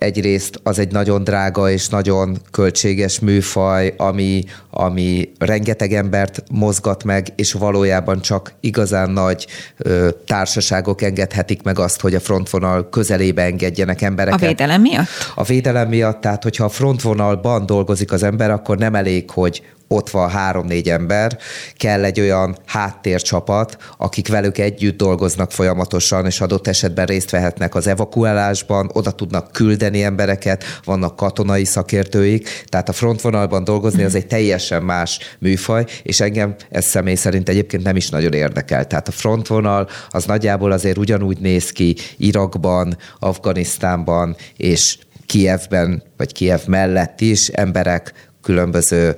egyrészt az egy nagyon drága és nagyon költséges műfaj, ami, ami rengeteg embert mozgat meg, és valójában csak igazán nagy ö, társaságok engedhetik meg azt, hogy a frontvonal közelébe engedjenek embereket. A védelem miatt? A védelem miatt, tehát hogyha a frontvonalban dolgozik az ember, akkor nem elég, hogy ott van három-négy ember, kell egy olyan háttércsapat, akik velük együtt dolgoznak folyamatosan, és adott esetben részt vehetnek az evakuálásban, oda tudnak küldeni embereket, vannak katonai szakértőik, tehát a frontvonalban dolgozni az egy teljesen más műfaj, és engem ez személy szerint egyébként nem is nagyon érdekel. Tehát a frontvonal az nagyjából azért ugyanúgy néz ki Irakban, Afganisztánban és Kievben, vagy Kiev mellett is emberek különböző.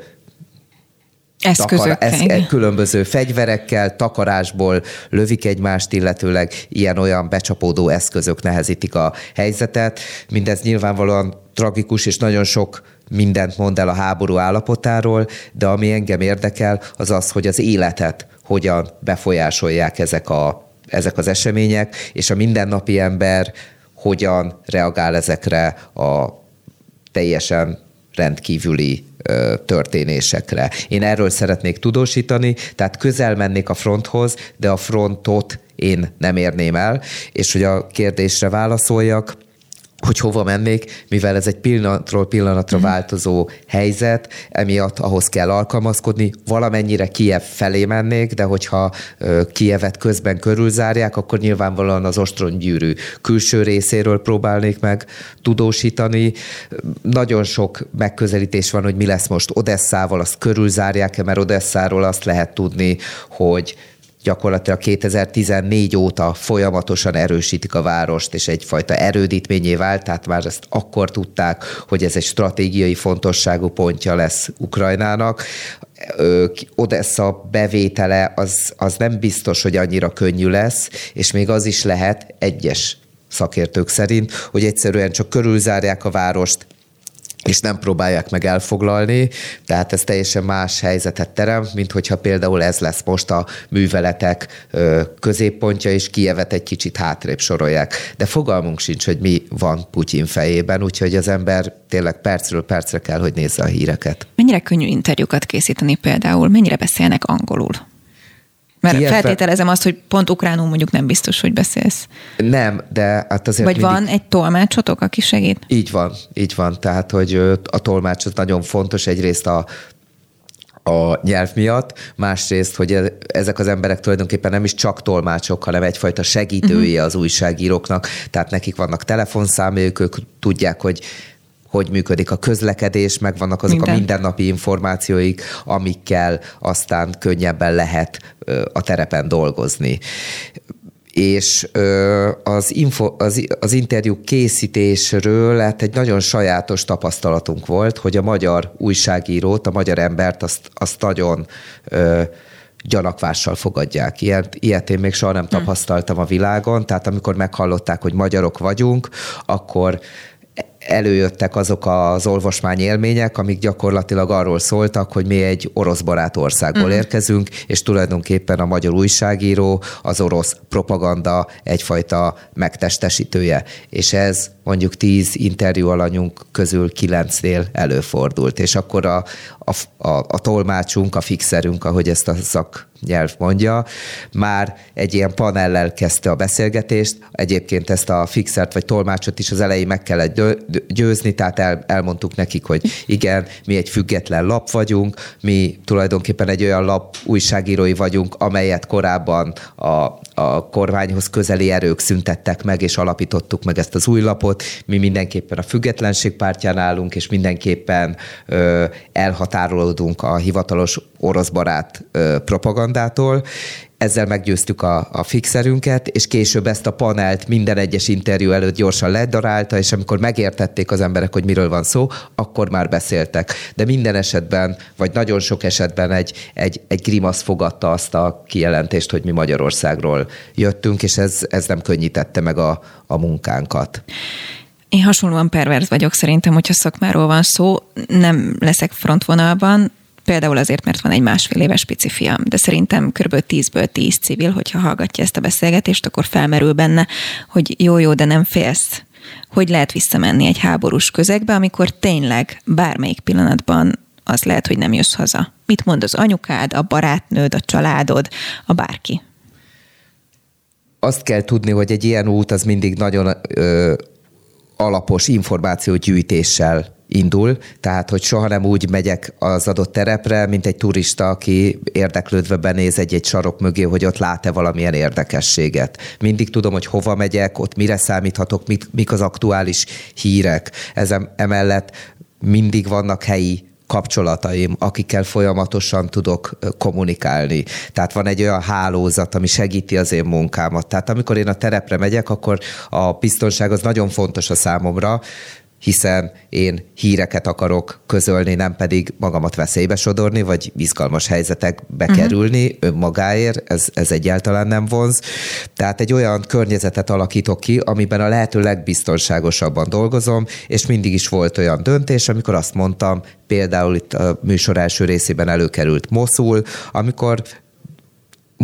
Takar, esz, különböző fegyverekkel, takarásból lövik egymást, illetőleg ilyen-olyan becsapódó eszközök nehezítik a helyzetet. Mindez nyilvánvalóan tragikus, és nagyon sok mindent mond el a háború állapotáról, de ami engem érdekel, az az, hogy az életet hogyan befolyásolják ezek, a, ezek az események, és a mindennapi ember hogyan reagál ezekre a teljesen rendkívüli történésekre. Én erről szeretnék tudósítani, tehát közel mennék a fronthoz, de a frontot én nem érném el, és hogy a kérdésre válaszoljak, hogy hova mennék, mivel ez egy pillanatról pillanatra mm. változó helyzet, emiatt ahhoz kell alkalmazkodni. Valamennyire Kiev felé mennék, de hogyha Kievet közben körülzárják, akkor nyilvánvalóan az ostrongyűrű külső részéről próbálnék meg tudósítani. Nagyon sok megközelítés van, hogy mi lesz most Odesszával, azt körülzárják-e, mert Odesszáról azt lehet tudni, hogy gyakorlatilag 2014 óta folyamatosan erősítik a várost, és egyfajta erődítményé vált, tehát már ezt akkor tudták, hogy ez egy stratégiai fontosságú pontja lesz Ukrajnának. Odessa bevétele az, az nem biztos, hogy annyira könnyű lesz, és még az is lehet egyes szakértők szerint, hogy egyszerűen csak körülzárják a várost, és nem próbálják meg elfoglalni, tehát ez teljesen más helyzetet teremt, mint hogyha például ez lesz most a műveletek középpontja, és Kievet egy kicsit hátrébb sorolják. De fogalmunk sincs, hogy mi van Putyin fejében, úgyhogy az ember tényleg percről percre kell, hogy nézze a híreket. Mennyire könnyű interjúkat készíteni például? Mennyire beszélnek angolul? Mert Kievben... feltételezem azt, hogy pont ukránul mondjuk nem biztos, hogy beszélsz. Nem, de hát azért Vagy mindig... van egy tolmácsotok, aki segít? Így van, így van. Tehát, hogy a tolmács az nagyon fontos. Egyrészt a a nyelv miatt, másrészt, hogy e- ezek az emberek tulajdonképpen nem is csak tolmácsok, hanem egyfajta segítője uh-huh. az újságíróknak, tehát nekik vannak telefonszámjuk, ők tudják, hogy hogy működik a közlekedés, meg vannak azok Minden. a mindennapi információik, amikkel aztán könnyebben lehet a terepen dolgozni és az, info, az, az interjú készítésről hát egy nagyon sajátos tapasztalatunk volt, hogy a magyar újságírót, a magyar embert azt, azt nagyon ö, gyanakvással fogadják. Ilyet, ilyet én még soha nem hm. tapasztaltam a világon, tehát amikor meghallották, hogy magyarok vagyunk, akkor előjöttek azok az olvasmány élmények, amik gyakorlatilag arról szóltak, hogy mi egy orosz barát országból uh-huh. érkezünk, és tulajdonképpen a magyar újságíró az orosz propaganda egyfajta megtestesítője. És ez mondjuk tíz interjú alanyunk közül kilencnél előfordult, és akkor a, a, a, a tolmácsunk, a fixerünk, ahogy ezt a szak nyelv mondja, már egy ilyen panellel kezdte a beszélgetést. Egyébként ezt a fixert vagy tolmácsot is az elején meg kellett győzni, tehát el, elmondtuk nekik, hogy igen, mi egy független lap vagyunk, mi tulajdonképpen egy olyan lap újságírói vagyunk, amelyet korábban a, a kormányhoz közeli erők szüntettek meg, és alapítottuk meg ezt az új lapot. Mi mindenképpen a függetlenség pártján állunk, és mindenképpen ö, elhatárolódunk a hivatalos orosz barát ö, propagandától. Ezzel meggyőztük a, a fixerünket, és később ezt a panelt minden egyes interjú előtt gyorsan ledarálta, és amikor megértették az emberek, hogy miről van szó, akkor már beszéltek. De minden esetben, vagy nagyon sok esetben egy, egy, egy grimasz fogadta azt a kijelentést, hogy mi Magyarországról jöttünk, és ez, ez nem könnyítette meg a, a munkánkat. Én hasonlóan perverz vagyok szerintem, hogyha szakmáról van szó, nem leszek frontvonalban, Például azért, mert van egy másfél éves pici fiam, de szerintem kb. 10-ből 10 civil, hogyha hallgatja ezt a beszélgetést, akkor felmerül benne, hogy jó-jó, de nem félsz. Hogy lehet visszamenni egy háborús közegbe, amikor tényleg bármelyik pillanatban az lehet, hogy nem jössz haza. Mit mond az anyukád, a barátnőd, a családod, a bárki? Azt kell tudni, hogy egy ilyen út az mindig nagyon ö, alapos információgyűjtéssel indul, tehát hogy soha nem úgy megyek az adott terepre, mint egy turista, aki érdeklődve benéz egy-egy sarok mögé, hogy ott lát-e valamilyen érdekességet. Mindig tudom, hogy hova megyek, ott mire számíthatok, mit, mik az aktuális hírek. Ezem, emellett mindig vannak helyi kapcsolataim, akikkel folyamatosan tudok kommunikálni. Tehát van egy olyan hálózat, ami segíti az én munkámat. Tehát amikor én a terepre megyek, akkor a biztonság az nagyon fontos a számomra, hiszen én híreket akarok közölni, nem pedig magamat veszélybe sodorni, vagy izgalmas helyzetekbe uh-huh. kerülni önmagáért, ez, ez egyáltalán nem vonz. Tehát egy olyan környezetet alakítok ki, amiben a lehető legbiztonságosabban dolgozom, és mindig is volt olyan döntés, amikor azt mondtam, például itt a műsor első részében előkerült Moszul, amikor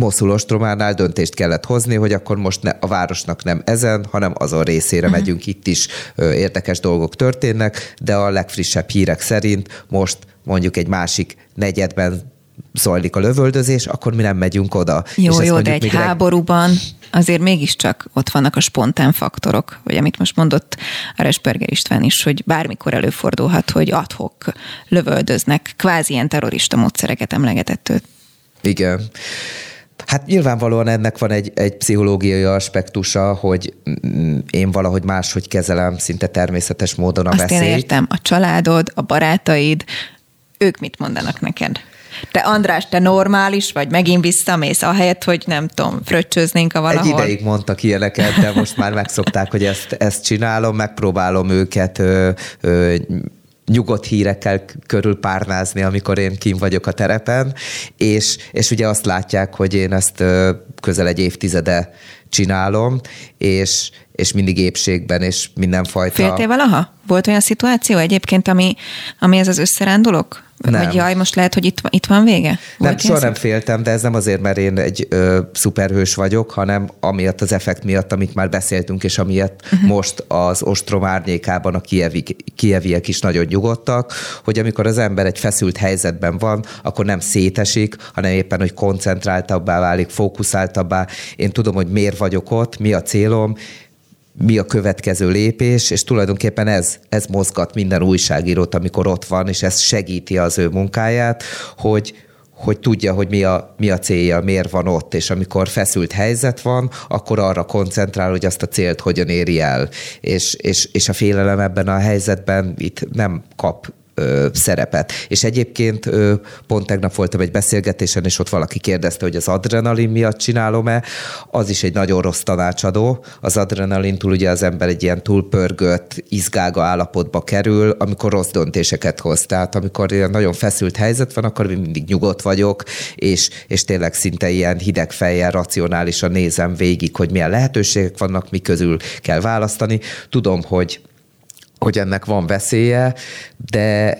Moszul ostrománál döntést kellett hozni, hogy akkor most ne, a városnak nem ezen, hanem azon részére uh-huh. megyünk. Itt is ö, érdekes dolgok történnek, de a legfrissebb hírek szerint most mondjuk egy másik negyedben zajlik a lövöldözés, akkor mi nem megyünk oda. Jó, És jó, de egy háborúban azért mégiscsak ott vannak a spontán faktorok, vagy amit most mondott a Resperger István is, hogy bármikor előfordulhat, hogy adhok lövöldöznek, kvázi ilyen terrorista módszereket emlegetett őt. Igen. Hát nyilvánvalóan ennek van egy, egy pszichológiai aspektusa, hogy mm, én valahogy máshogy kezelem szinte természetes módon a Azt veszélyt. én értem, a családod, a barátaid, ők mit mondanak neked? Te András, te normális vagy, megint visszamész, ahelyett, hogy nem tudom, fröccsöznénk a valahol. Egy ideig mondtak ilyeneket, de most már megszokták, hogy ezt, ezt csinálom, megpróbálom őket ö, ö, nyugodt hírekkel körül párnázni, amikor én kim vagyok a terepen, és, és ugye azt látják, hogy én ezt közel egy évtizede csinálom, és, és mindig épségben, és mindenfajta... Féltél valaha? Volt olyan szituáció egyébként, ami, ami ez az összerándulok? Nem. Hogy jaj, most lehet, hogy itt, itt van vége? Volt nem, soha nem féltem, de ez nem azért, mert én egy ö, szuperhős vagyok, hanem amiatt az effekt miatt, amit már beszéltünk, és amiatt uh-huh. most az ostrom árnyékában a kievi, kieviek is nagyon nyugodtak, hogy amikor az ember egy feszült helyzetben van, akkor nem szétesik, hanem éppen, hogy koncentráltabbá válik, fókuszáltabbá. Én tudom, hogy miért vagyok ott, mi a célom, mi a következő lépés, és tulajdonképpen ez, ez mozgat minden újságírót, amikor ott van, és ez segíti az ő munkáját, hogy, hogy tudja, hogy mi a, mi a célja, miért van ott, és amikor feszült helyzet van, akkor arra koncentrál, hogy azt a célt hogyan éri el. És, és, és a félelem ebben a helyzetben itt nem kap szerepet. És egyébként pont tegnap voltam egy beszélgetésen, és ott valaki kérdezte, hogy az adrenalin miatt csinálom-e. Az is egy nagyon rossz tanácsadó. Az adrenalintól ugye az ember egy ilyen túlpörgött, izgága állapotba kerül, amikor rossz döntéseket hoz. Tehát amikor ilyen nagyon feszült helyzet van, akkor mindig nyugodt vagyok, és, és tényleg szinte ilyen hideg fejjel, racionálisan nézem végig, hogy milyen lehetőségek vannak, mi közül kell választani. Tudom, hogy hogy ennek van veszélye, de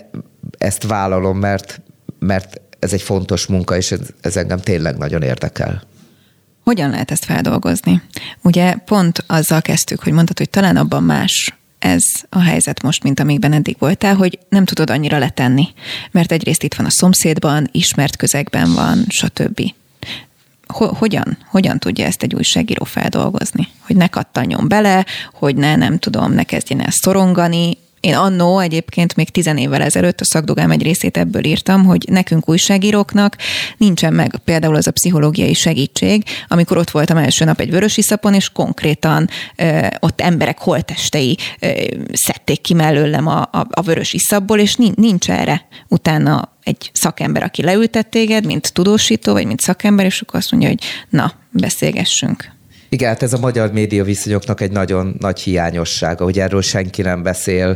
ezt vállalom, mert, mert ez egy fontos munka, és ez, ez engem tényleg nagyon érdekel. Hogyan lehet ezt feldolgozni? Ugye pont azzal kezdtük, hogy mondtad, hogy talán abban más ez a helyzet most, mint amikben eddig voltál, hogy nem tudod annyira letenni, mert egyrészt itt van a szomszédban, ismert közegben van, stb. Hogyan, hogyan tudja ezt egy újságíró feldolgozni? Hogy ne kattanjon bele, hogy ne, nem tudom, ne kezdjen el szorongani, én annó egyébként még tizen évvel ezelőtt a szakdogám egy részét ebből írtam, hogy nekünk újságíróknek nincsen meg például az a pszichológiai segítség, amikor ott voltam első nap egy vörösi szapon, és konkrétan ö, ott emberek holtestei ö, szedték ki mellőlem a, a, a vörösi szabból, és nincs erre utána egy szakember, aki leültett téged, mint tudósító, vagy mint szakember, és akkor azt mondja, hogy na, beszélgessünk. Igen, hát ez a magyar média viszonyoknak egy nagyon nagy hiányossága, hogy erről senki nem beszél,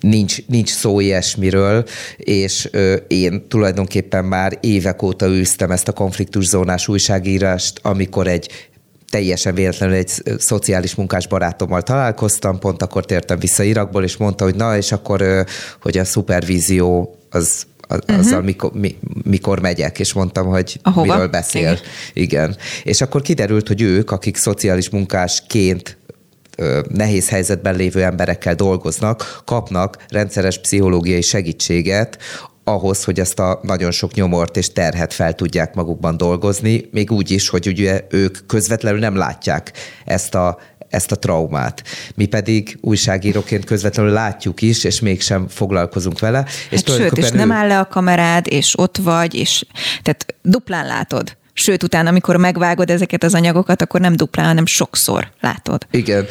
nincs, nincs szó ilyesmiről, és ö, én tulajdonképpen már évek óta űztem ezt a konfliktuszónás újságírást, amikor egy teljesen véletlenül egy szociális munkás barátommal találkoztam, pont akkor tértem vissza Irakból, és mondta, hogy na, és akkor, hogy a szupervízió az uh-huh. azzal mikor, mi, mikor megyek, és mondtam, hogy Ahova? miről beszél. Igen. Igen. És akkor kiderült, hogy ők, akik szociális munkásként nehéz helyzetben lévő emberekkel dolgoznak, kapnak rendszeres pszichológiai segítséget ahhoz, hogy ezt a nagyon sok nyomort és terhet fel tudják magukban dolgozni, még úgy is, hogy ugye ők közvetlenül nem látják ezt a ezt a traumát. Mi pedig újságíróként közvetlenül látjuk is, és mégsem foglalkozunk vele. Hát és sőt, és ő... nem áll le a kamerád, és ott vagy, és tehát duplán látod. Sőt, utána, amikor megvágod ezeket az anyagokat, akkor nem duplán, hanem sokszor látod. Igen.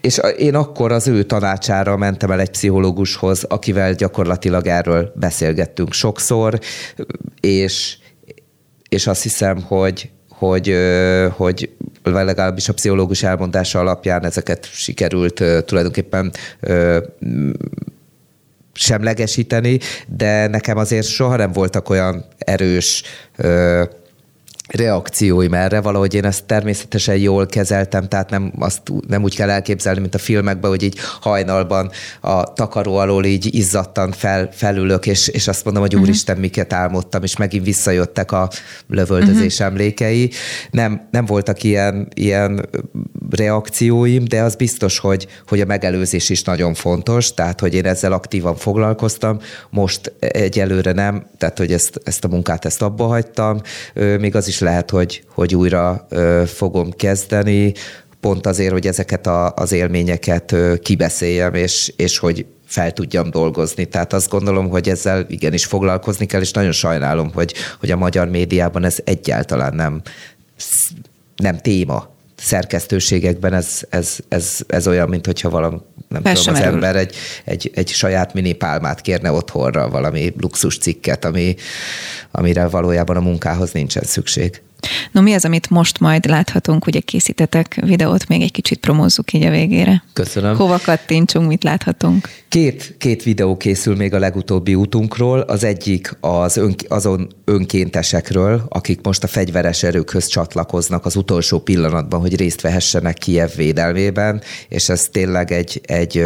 És én akkor az ő tanácsára mentem el egy pszichológushoz, akivel gyakorlatilag erről beszélgettünk sokszor, és, és azt hiszem, hogy hogy, hogy legalábbis a pszichológus elmondása alapján ezeket sikerült tulajdonképpen semlegesíteni, de nekem azért soha nem voltak olyan erős reakcióim erre, valahogy én ezt természetesen jól kezeltem, tehát nem, azt nem úgy kell elképzelni, mint a filmekben, hogy így hajnalban a takaró alól így izzadtan fel, felülök, és, és azt mondom, hogy uh-huh. úristen, miket álmodtam, és megint visszajöttek a lövöldözés uh-huh. emlékei. Nem, nem voltak ilyen, ilyen reakcióim, de az biztos, hogy, hogy a megelőzés is nagyon fontos, tehát hogy én ezzel aktívan foglalkoztam, most egyelőre nem, tehát hogy ezt, ezt a munkát ezt abba hagytam, még az is lehet, hogy, hogy újra fogom kezdeni, pont azért, hogy ezeket a, az élményeket kibeszéljem, és, és hogy fel tudjam dolgozni. Tehát azt gondolom, hogy ezzel igenis foglalkozni kell, és nagyon sajnálom, hogy, hogy a magyar médiában ez egyáltalán nem, nem téma szerkesztőségekben ez, ez, ez, ez olyan, mint hogyha valami, nem Persze tudom, az merül. ember egy, egy, egy saját mini pálmát kérne otthonra, valami luxus cikket, ami, amire valójában a munkához nincsen szükség. No mi az, amit most majd láthatunk, ugye készítetek videót, még egy kicsit promózzuk így a végére. Köszönöm. Hova kattintsunk, mit láthatunk? Két, két videó készül még a legutóbbi útunkról. Az egyik az ön, azon önkéntesekről, akik most a fegyveres erőkhöz csatlakoznak az utolsó pillanatban, hogy részt vehessenek Kiev védelmében, és ez tényleg egy, egy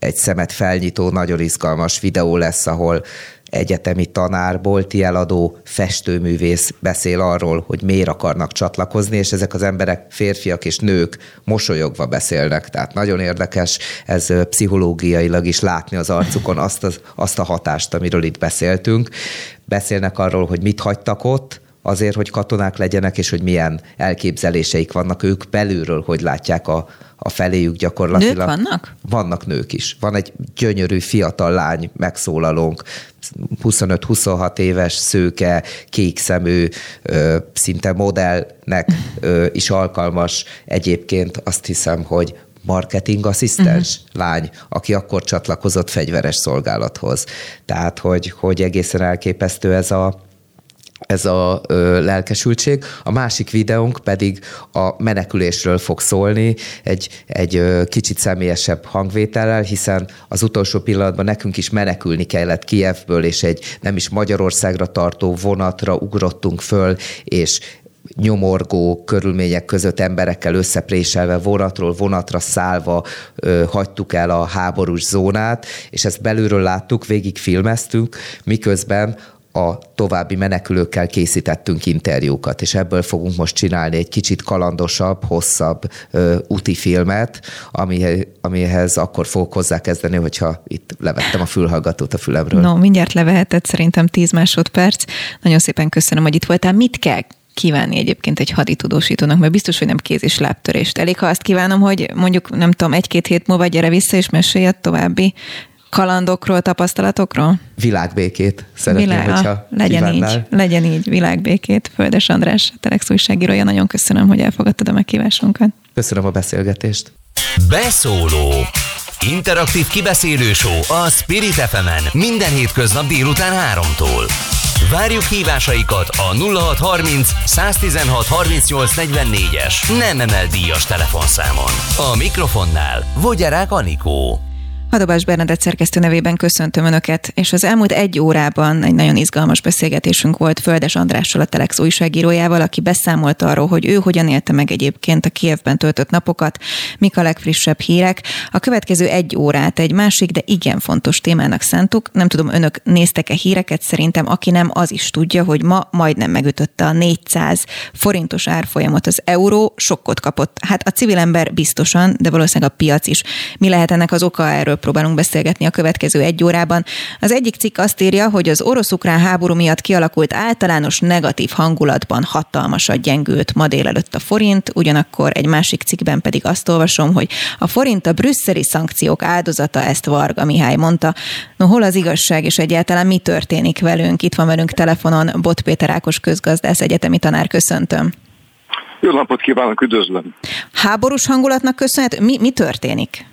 egy szemet felnyitó, nagyon izgalmas videó lesz, ahol egyetemi tanár, bolti eladó, festőművész beszél arról, hogy miért akarnak csatlakozni, és ezek az emberek, férfiak és nők mosolyogva beszélnek. Tehát nagyon érdekes ez pszichológiailag is látni az arcukon azt, az, azt a hatást, amiről itt beszéltünk. Beszélnek arról, hogy mit hagytak ott, azért, hogy katonák legyenek, és hogy milyen elképzeléseik vannak ők belülről, hogy látják a, a feléjük gyakorlatilag. Nők vannak? Vannak nők is. Van egy gyönyörű fiatal lány megszólalónk, 25-26 éves, szőke, kékszemű, szinte modellnek is alkalmas. Egyébként azt hiszem, hogy marketing asszisztens uh-huh. lány, aki akkor csatlakozott fegyveres szolgálathoz. Tehát, hogy, hogy egészen elképesztő ez a, ez a ö, lelkesültség. A másik videónk pedig a menekülésről fog szólni, egy, egy ö, kicsit személyesebb hangvétellel, hiszen az utolsó pillanatban nekünk is menekülni kellett Kievből, és egy nem is Magyarországra tartó vonatra ugrottunk föl, és nyomorgó körülmények között emberekkel összepréselve, vonatról vonatra szállva ö, hagytuk el a háborús zónát, és ezt belülről láttuk, végig filmeztünk, miközben a további menekülőkkel készítettünk interjúkat, és ebből fogunk most csinálni egy kicsit kalandosabb, hosszabb ö, úti filmet, amihez, akkor fogok hozzákezdeni, hogyha itt levettem a fülhallgatót a fülemről. No, mindjárt levehetett szerintem 10 másodperc. Nagyon szépen köszönöm, hogy itt voltál. Mit kell kívánni egyébként egy haditudósítónak, mert biztos, hogy nem kéz és lábtörést. Elég, ha azt kívánom, hogy mondjuk, nem tudom, egy-két hét múlva gyere vissza, és mesélj a további kalandokról, tapasztalatokról? Világbékét szeretném, Világ, hogyha legyen kívánnál. így, legyen így, világbékét. Földes András, Telex újságírója, nagyon köszönöm, hogy elfogadtad a meghívásunkat. Köszönöm a beszélgetést. Beszóló Interaktív kibeszélő show a Spirit fm minden hétköznap délután 3-tól. Várjuk hívásaikat a 0630 116 38 44-es nem emel díjas telefonszámon. A mikrofonnál Vogyarák Anikó. Hadobás Bernadett szerkesztő nevében köszöntöm Önöket, és az elmúlt egy órában egy nagyon izgalmas beszélgetésünk volt Földes Andrással, a Telex újságírójával, aki beszámolt arról, hogy ő hogyan élte meg egyébként a Kievben töltött napokat, mik a legfrissebb hírek. A következő egy órát egy másik, de igen fontos témának szántuk. Nem tudom, Önök néztek-e híreket, szerintem aki nem, az is tudja, hogy ma majdnem megütötte a 400 forintos árfolyamot az euró, sokkot kapott. Hát a civil ember biztosan, de valószínűleg a piac is. Mi lehet ennek az oka erről próbálunk beszélgetni a következő egy órában. Az egyik cikk azt írja, hogy az orosz-ukrán háború miatt kialakult általános negatív hangulatban hatalmasat gyengült ma délelőtt a forint, ugyanakkor egy másik cikkben pedig azt olvasom, hogy a forint a brüsszeli szankciók áldozata, ezt Varga Mihály mondta. No, hol az igazság, és egyáltalán mi történik velünk? Itt van velünk telefonon Bot Péter Ákos közgazdász egyetemi tanár, köszöntöm. Jó napot kívánok, üdvözlöm! Háborús hangulatnak köszönhető? Mi, mi történik?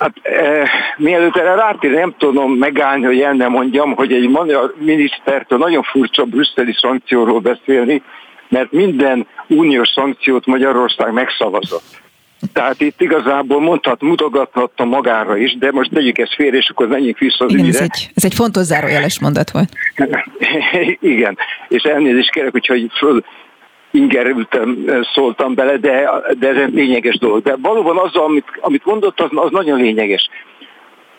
Hát e, mielőtt erre rátér, nem tudom megállni, hogy el nem mondjam, hogy egy magyar minisztertől nagyon furcsa brüsszeli szankcióról beszélni, mert minden uniós szankciót Magyarország megszavazott. Tehát itt igazából mondhat, mutogathatta magára is, de most tegyük ezt félre, és akkor menjünk vissza az Igen, ez egy, ez egy fontos zárójeles mondat volt. *laughs* Igen, és elnézést kérek, hogy föl ingerültem, szóltam bele, de, de ez egy lényeges dolog. De valóban az, amit, amit mondott, az, az nagyon lényeges.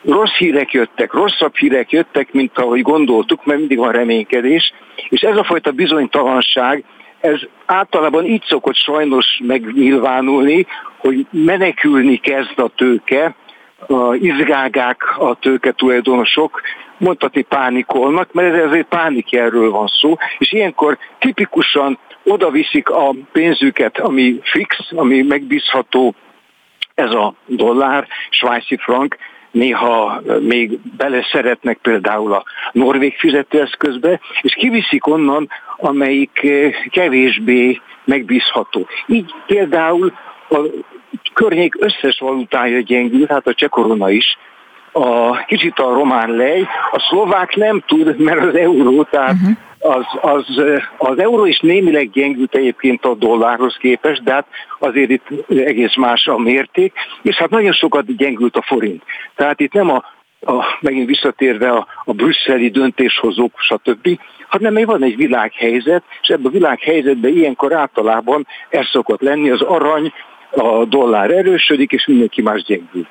Rossz hírek jöttek, rosszabb hírek jöttek, mint ahogy gondoltuk, mert mindig van reménykedés, és ez a fajta bizonytalanság, ez általában így szokott sajnos megnyilvánulni, hogy menekülni kezd a tőke, a izgágák a tőke tulajdonosok, mondhatni pánikolnak, mert ez egy pánikjelről van szó, és ilyenkor tipikusan oda viszik a pénzüket, ami fix, ami megbízható, ez a dollár, svájci frank, néha még bele szeretnek például a norvég fizetőeszközbe, és kiviszik onnan, amelyik kevésbé megbízható. Így például a környék összes valutája gyengül, hát a csekorona is, a, kicsit a román lej, a szlovák nem tud, mert az euró, tehát uh-huh az, az, az euró is némileg gyengült egyébként a dollárhoz képest, de hát azért itt egész más a mérték, és hát nagyon sokat gyengült a forint. Tehát itt nem a, a megint visszatérve a, a brüsszeli döntéshozók, stb., hanem van egy világhelyzet, és ebben a világhelyzetben ilyenkor általában ez szokott lenni, az arany, a dollár erősödik, és mindenki más gyengül.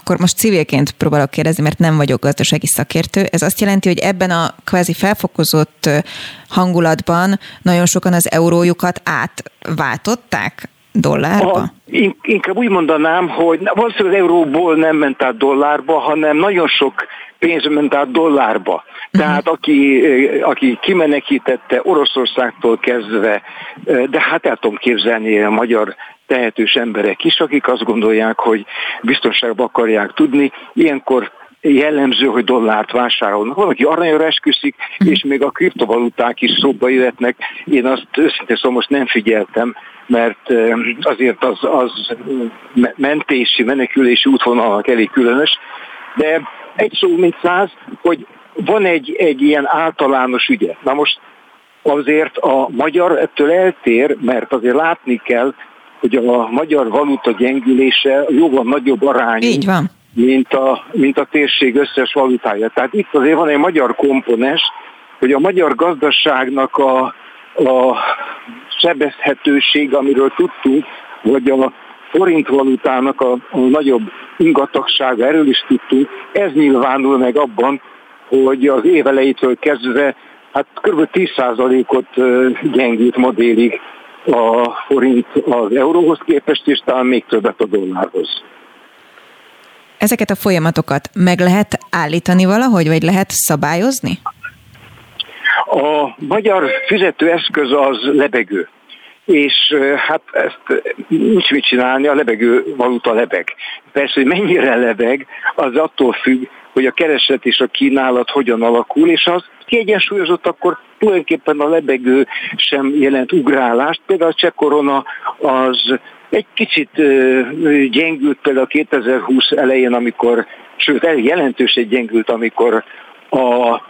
Akkor most civilként próbálok kérdezni, mert nem vagyok gazdasági szakértő. Ez azt jelenti, hogy ebben a kvázi felfokozott hangulatban nagyon sokan az eurójukat átváltották dollárba? Ha, inkább úgy mondanám, hogy valószínűleg az euróból nem ment át dollárba, hanem nagyon sok pénz ment át dollárba. Tehát aki, aki kimenekítette Oroszországtól kezdve, de hát el tudom képzelni a magyar tehetős emberek is, akik azt gondolják, hogy biztonságba akarják tudni. Ilyenkor jellemző, hogy dollárt vásárolnak. Valaki aranyra esküszik, mhm. és még a kriptovaluták is szóba jöhetnek. Én azt őszintén szóval most nem figyeltem, mert azért az, az mentési, menekülési útvonalnak elég különös. De egy szó, mint száz, hogy van egy, egy ilyen általános ügye. Na most azért a magyar ettől eltér, mert azért látni kell, hogy a magyar valuta gyengülése jóval nagyobb arányú, Így van. Mint, a, mint a térség összes valutája. Tehát itt azért van egy magyar komponens, hogy a magyar gazdaságnak a, a sebezhetőség, amiről tudtunk, vagy a forint valutának a, a nagyobb ingatagsága, erről is tudtunk, ez nyilvánul meg abban, hogy az évelejétől kezdve hát kb. 10%-ot gyengült ma délig a forint az euróhoz képest, és talán még többet a dollárhoz. Ezeket a folyamatokat meg lehet állítani valahogy, vagy lehet szabályozni? A magyar fizetőeszköz az lebegő és hát ezt nincs mit csinálni, a lebegő valuta lebeg. Persze, hogy mennyire lebeg, az attól függ, hogy a kereslet és a kínálat hogyan alakul, és az kiegyensúlyozott, akkor tulajdonképpen a lebegő sem jelent ugrálást. Például a cseh korona az egy kicsit gyengült például 2020 elején, amikor, sőt, jelentősen gyengült, amikor a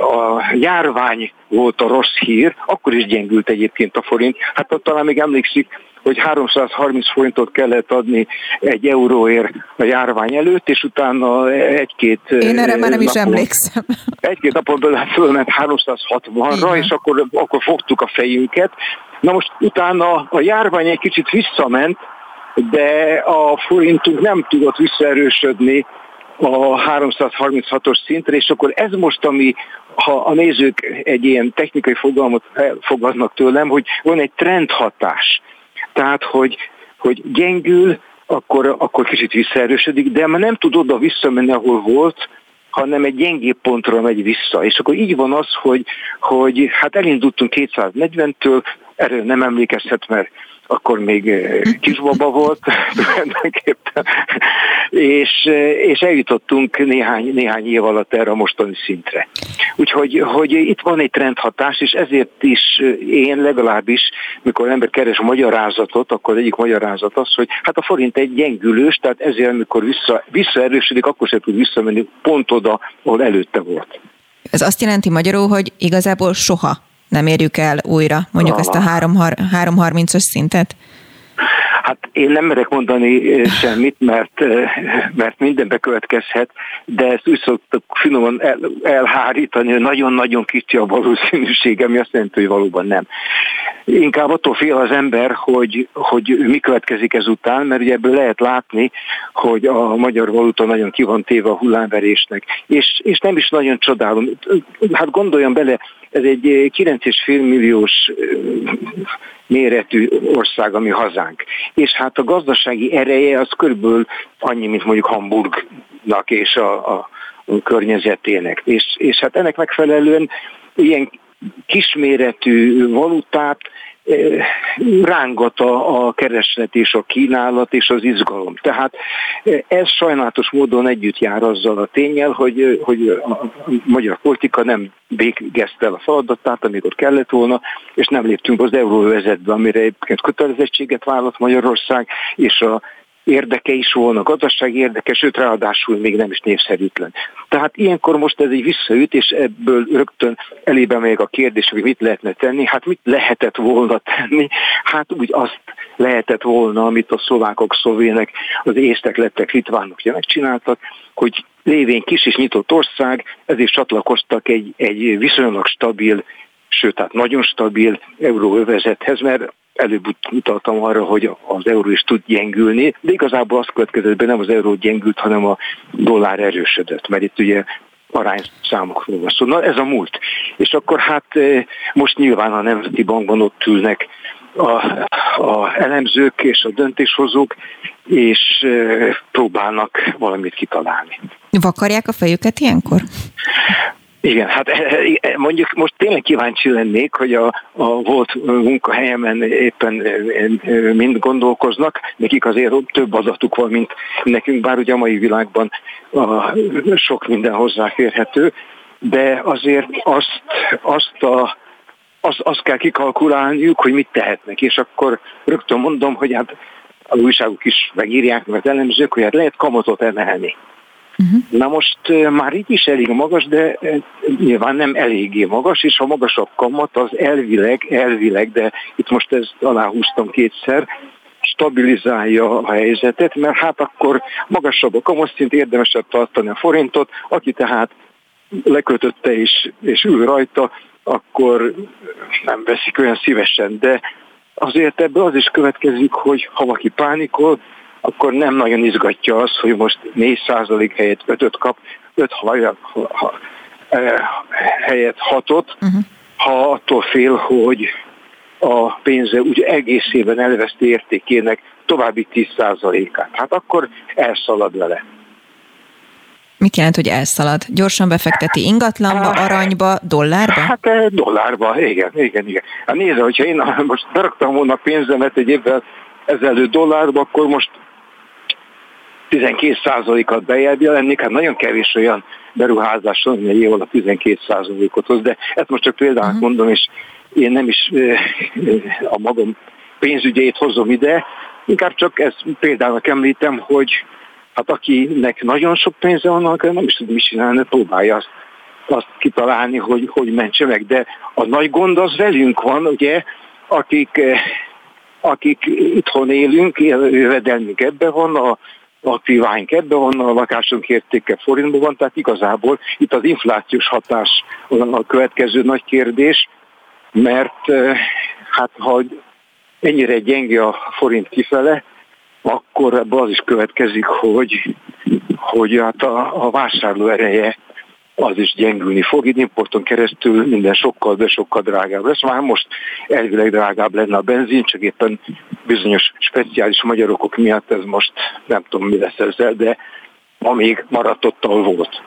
a járvány volt a rossz hír, akkor is gyengült egyébként a forint. Hát ott talán még emlékszik, hogy 330 forintot kellett adni egy euróért a járvány előtt, és utána egy-két Én erre már nem is emlékszem. Egy-két napon belül fölment 360-ra, és akkor, akkor fogtuk a fejünket. Na most utána a járvány egy kicsit visszament, de a forintunk nem tudott visszaerősödni a 336-os szintre, és akkor ez most, ami, ha a nézők egy ilyen technikai fogalmat fogadnak tőlem, hogy van egy trendhatás. Tehát, hogy, hogy gyengül, akkor, akkor kicsit visszaerősödik, de már nem tud oda visszamenni, ahol volt, hanem egy gyengébb pontra megy vissza. És akkor így van az, hogy, hogy hát elindultunk 240-től, erről nem emlékezhet, mert akkor még eh, kisbaba volt *laughs* tulajdonképpen, és, eh, és eljutottunk néhány, néhány év alatt erre a mostani szintre. Úgyhogy hogy itt van egy trendhatás, és ezért is eh, én legalábbis, mikor ember keres magyarázatot, akkor egyik magyarázat az, hogy hát a forint egy gyengülős, tehát ezért, amikor vissza, visszaerősödik, akkor se tud visszamenni pont oda, ahol előtte volt. Ez azt jelenti magyarul, hogy igazából soha nem érjük el újra mondjuk ezt a 330-as szintet? Hát én nem merek mondani semmit, mert, mert minden bekövetkezhet, de ezt úgy szoktuk finoman el, elhárítani, hogy nagyon-nagyon kicsi a valószínűség, ami azt jelenti, hogy valóban nem. Inkább attól fél az ember, hogy, hogy mi következik ezután, mert ugye ebből lehet látni, hogy a magyar valuta nagyon ki van téve a hullámverésnek. És, és nem is nagyon csodálom. Hát gondoljon bele, ez egy 9,5 milliós méretű ország, ami hazánk. És hát a gazdasági ereje az körülbelül annyi, mint mondjuk Hamburgnak és a, a környezetének. És, és hát ennek megfelelően ilyen kisméretű valutát rángat a, a kereslet és a kínálat és az izgalom. Tehát ez sajnálatos módon együtt jár azzal a tényel, hogy, hogy a magyar politika nem végezte el a feladatát, amikor kellett volna, és nem léptünk az euróvezetbe, amire egyébként kötelezettséget vállalt Magyarország, és a érdeke is volna, gazdasági érdeke, sőt ráadásul még nem is népszerűtlen. Tehát ilyenkor most ez egy visszaüt, és ebből rögtön elébe még a kérdés, hogy mit lehetne tenni. Hát mit lehetett volna tenni? Hát úgy azt lehetett volna, amit a szlovákok, szlovének, az észtek, lettek, litvánok megcsináltak, hogy lévén kis és nyitott ország, ezért csatlakoztak egy, egy viszonylag stabil sőt, tehát nagyon stabil euróövezethez, mert előbb utaltam arra, hogy az euró is tud gyengülni, de igazából az következett be, nem az euró gyengült, hanem a dollár erősödött, mert itt ugye arányszámokról van szó. Na ez a múlt. És akkor hát eh, most nyilván a Nemzeti Bankban ott ülnek a, a elemzők és a döntéshozók, és eh, próbálnak valamit kitalálni. Vakarják a fejüket ilyenkor? Igen, hát eh, eh, mondjuk most tényleg kíváncsi lennék, hogy a, a volt munkahelyemen éppen eh, mind gondolkoznak, nekik azért több adatuk van, mint nekünk, bár ugye a mai világban a, sok minden hozzáférhető, de azért azt, azt a azt, azt kell kikalkulálniuk, hogy mit tehetnek, és akkor rögtön mondom, hogy hát az újságok is megírják, mert elemzők, hogy hát lehet kamatot emelni. Uh-huh. Na most már itt is elég magas, de nyilván nem eléggé magas, és a magasabb kamat az elvileg, elvileg, de itt most ezt aláhúztam kétszer, stabilizálja a helyzetet, mert hát akkor magasabb a kamatszint, érdemesebb tartani a forintot, aki tehát lekötötte és, és ül rajta, akkor nem veszik olyan szívesen, de azért ebből az is következik, hogy ha valaki pánikol, akkor nem nagyon izgatja az, hogy most 4% helyett 5 kap, 5 ha, ha, helyett hatot, uh-huh. ha attól fél, hogy a pénze úgy egészében elveszti értékének további 10%-át. Hát akkor elszalad vele. Mit jelent, hogy elszalad? Gyorsan befekteti ingatlanba, hát, aranyba, dollárba? Hát eh, dollárba, igen, igen, igen. Hát nézze, hogyha én most beraktam volna pénzemet egy évvel ezelőtt dollárba, akkor most 12%-at bejebb jelennék, hát nagyon kevés olyan beruházás van, hogy év alatt 12%-ot hoz, de ezt most csak például uh-huh. mondom, és én nem is a magam pénzügyét hozom ide, inkább csak ezt példának említem, hogy hát akinek nagyon sok pénze van, akkor nem is tud mit csinálni, próbálja azt, azt kitalálni, hogy, hogy mentse meg. De a nagy gond az velünk van, ugye, akik, akik itthon élünk, jövedelmünk ebben van, a aktíváink ebben van, a lakásunk értéke forintban van, tehát igazából itt az inflációs hatás a következő nagy kérdés, mert eh, hát ha ennyire gyenge a forint kifele, akkor ebből az is következik, hogy, hogy hát a, a vásárló ereje az is gyengülni fog. Itt importon keresztül minden sokkal, de sokkal drágább lesz. Már most elvileg drágább lenne a benzin, csak éppen bizonyos speciális magyar okok miatt ez most nem tudom mi lesz ezzel, de amíg maradt ott, ahol volt.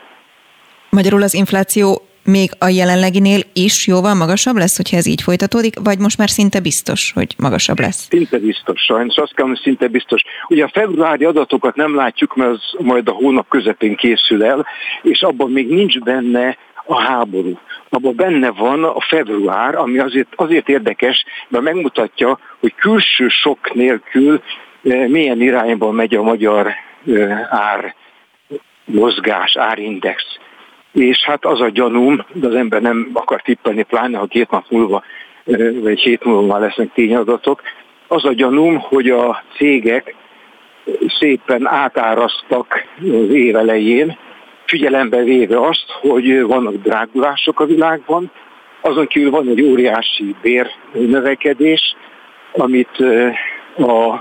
Magyarul az infláció még a jelenleginél is jóval magasabb lesz, hogyha ez így folytatódik, vagy most már szinte biztos, hogy magasabb lesz? Szinte biztos, sajnos azt kell, hogy szinte biztos. Ugye a februári adatokat nem látjuk, mert az majd a hónap közepén készül el, és abban még nincs benne a háború. Abban benne van a február, ami azért, azért érdekes, mert megmutatja, hogy külső sok nélkül eh, milyen irányban megy a magyar eh, ár mozgás, árindex és hát az a gyanúm, de az ember nem akar tippelni, pláne ha két nap múlva, vagy hét múlva már lesznek tényadatok, az a gyanúm, hogy a cégek szépen átárasztak az év elején, figyelembe véve azt, hogy vannak drágulások a világban, azon kívül van egy óriási bérnövekedés, amit a,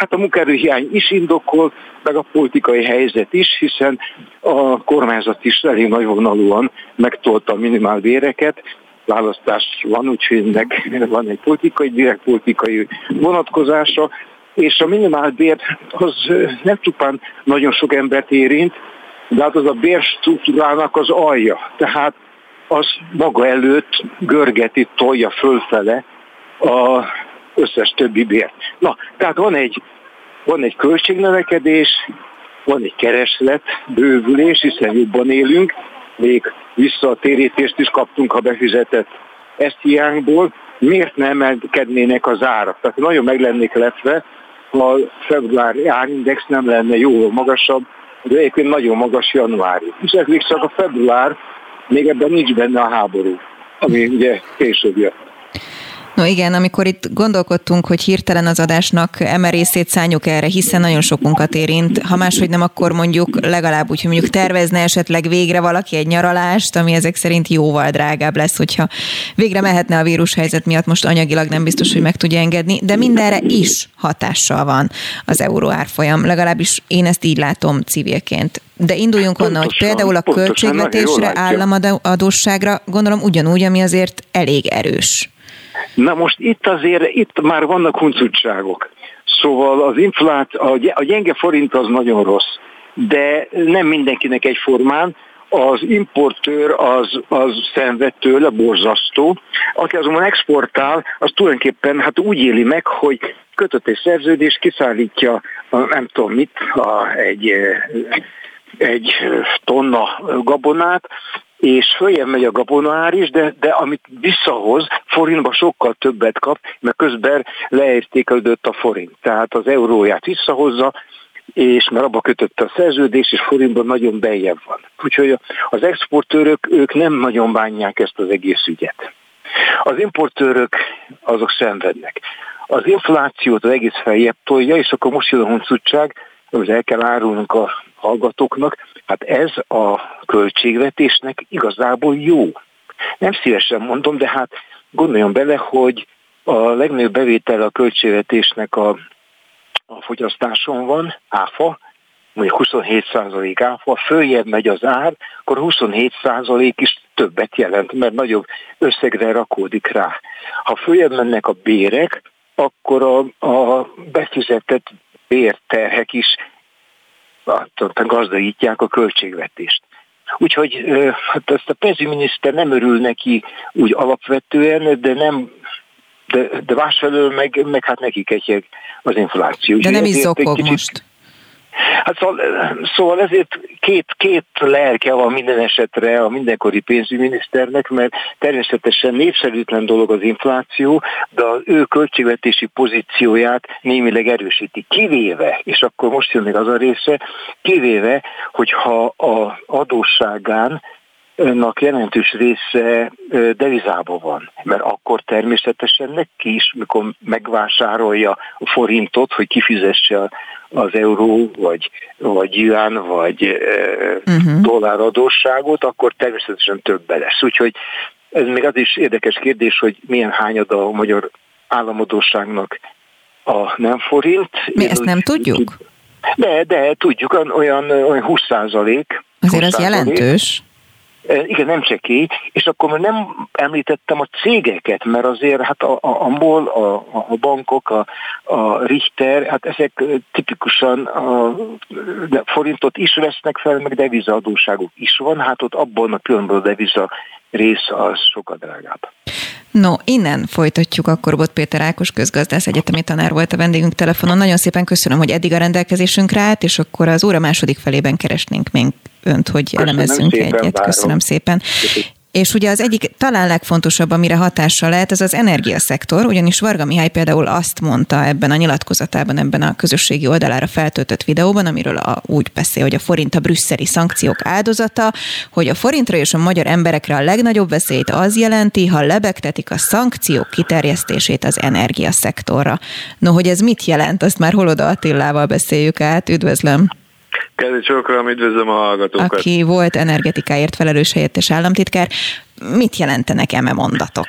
hát a munkaerőhiány is indokol, meg a politikai helyzet is, hiszen a kormányzat is elég nagyvonalúan megtolta a minimálbéreket, választás van, úgyhogy ennek *laughs* van egy politikai, direkt politikai vonatkozása, és a minimálbér az nem csupán nagyon sok embert érint, de hát az a bérstruktúrának az alja. Tehát az maga előtt görgeti, tolja fölfele a összes többi íbért. Na, tehát van egy van egy költségnövekedés, van egy kereslet, bővülés, hiszen jobban élünk, még visszatérítést is kaptunk a befizetett ezt hiányból, miért nem emelkednének az árak? Tehát nagyon meg lennék lepve, ha a februári árindex nem lenne jó magasabb, de egyébként nagyon magas januári. És ez még csak a február, még ebben nincs benne a háború, ami ugye később jött. No igen, amikor itt gondolkodtunk, hogy hirtelen az adásnak emerészét szálljuk erre, hiszen nagyon sokunkat érint, ha máshogy nem, akkor mondjuk legalább úgy, hogy mondjuk tervezne esetleg végre valaki egy nyaralást, ami ezek szerint jóval drágább lesz, hogyha végre mehetne a vírushelyzet miatt, most anyagilag nem biztos, hogy meg tudja engedni, de mindenre is hatással van az euró árfolyam, legalábbis én ezt így látom civilként. De induljunk pontosan, onnan, hogy például a költségvetésre, államadóságra gondolom ugyanúgy, ami azért elég erős. Na most itt azért, itt már vannak huncutságok. Szóval az inflát, a gyenge forint az nagyon rossz, de nem mindenkinek egyformán, az importőr az, az szenved tőle, borzasztó. Aki azonban exportál, az tulajdonképpen hát úgy éli meg, hogy kötött egy szerződés, kiszállítja nem tudom mit, a, egy, egy tonna gabonát, és följebb megy a gabonaár is, de, de amit visszahoz, forintba sokkal többet kap, mert közben leértékelődött a forint. Tehát az euróját visszahozza, és mert abba kötötte a szerződés, és forintban nagyon bejebb van. Úgyhogy az exportőrök, ők nem nagyon bánják ezt az egész ügyet. Az importőrök, azok szenvednek. Az inflációt az egész feljebb tolja, és akkor most jön a huncutság, hogy el kell árulnunk a hallgatóknak, hát ez a költségvetésnek igazából jó. Nem szívesen mondom, de hát gondoljon bele, hogy a legnagyobb bevétel a költségvetésnek a, a fogyasztáson van, áfa, mondjuk 27% áfa, följebb megy az ár, akkor 27% is többet jelent, mert nagyobb összegre rakódik rá. Ha följebb mennek a bérek, akkor a, a befizetett bérterhek is gazdagítják a költségvetést. Úgyhogy hát ezt a pénzügyminiszter nem örül neki úgy alapvetően, de nem de, de másfelől meg, meg hát neki ketyeg az infláció. De nem is zokog kicsit, most. Hát szóval, szóval ezért két, két lelke van minden esetre a mindenkori pénzügyminiszternek, mert természetesen népszerűtlen dolog az infláció, de az ő költségvetési pozícióját némileg erősíti. Kivéve, és akkor most jön még az a része, kivéve, hogyha a adósságán nak jelentős része devizában van, mert akkor természetesen neki is, mikor megvásárolja a forintot, hogy kifizesse az euró, vagy, vagy yuan, vagy uh-huh. dolláradósságot, akkor természetesen többe lesz. Úgyhogy ez még az is érdekes kérdés, hogy milyen hányada a magyar államadóságnak a nem forint. Mi Én ezt úgy, nem tudjuk? De, de tudjuk, olyan, olyan 20 százalék. Azért 20 az jelentős. Igen, nem csekély, és akkor nem említettem a cégeket, mert azért hát a, a, a MOL, a, a bankok, a, a Richter, hát ezek tipikusan a forintot is vesznek fel, meg devizaadóságok is van, hát ott abban a különböző deviza rész az sokkal drágább. No, innen folytatjuk akkor Bot Péter Ákos közgazdász egyetemi tanár volt a vendégünk telefonon. Nagyon szépen köszönöm, hogy eddig a rendelkezésünkre állt, és akkor az óra második felében keresnénk még önt, hogy Köszönöm elemezzünk szépen, egyet. Várom. Köszönöm szépen. Köszönöm. És ugye az egyik talán legfontosabb, amire hatással lehet, ez az energiaszektor, ugyanis Varga Mihály például azt mondta ebben a nyilatkozatában, ebben a közösségi oldalára feltöltött videóban, amiről a, úgy beszél, hogy a forint a brüsszeli szankciók áldozata, hogy a forintra és a magyar emberekre a legnagyobb veszélyt az jelenti, ha lebegtetik a szankciók kiterjesztését az energiaszektorra. No, hogy ez mit jelent, azt már Holoda Attilával beszéljük át. Üdvözlöm! Kedves Csokram, üdvözlöm a hallgatókat. Aki volt energetikáért felelős helyettes államtitkár. Mit jelentenek eme mondatok?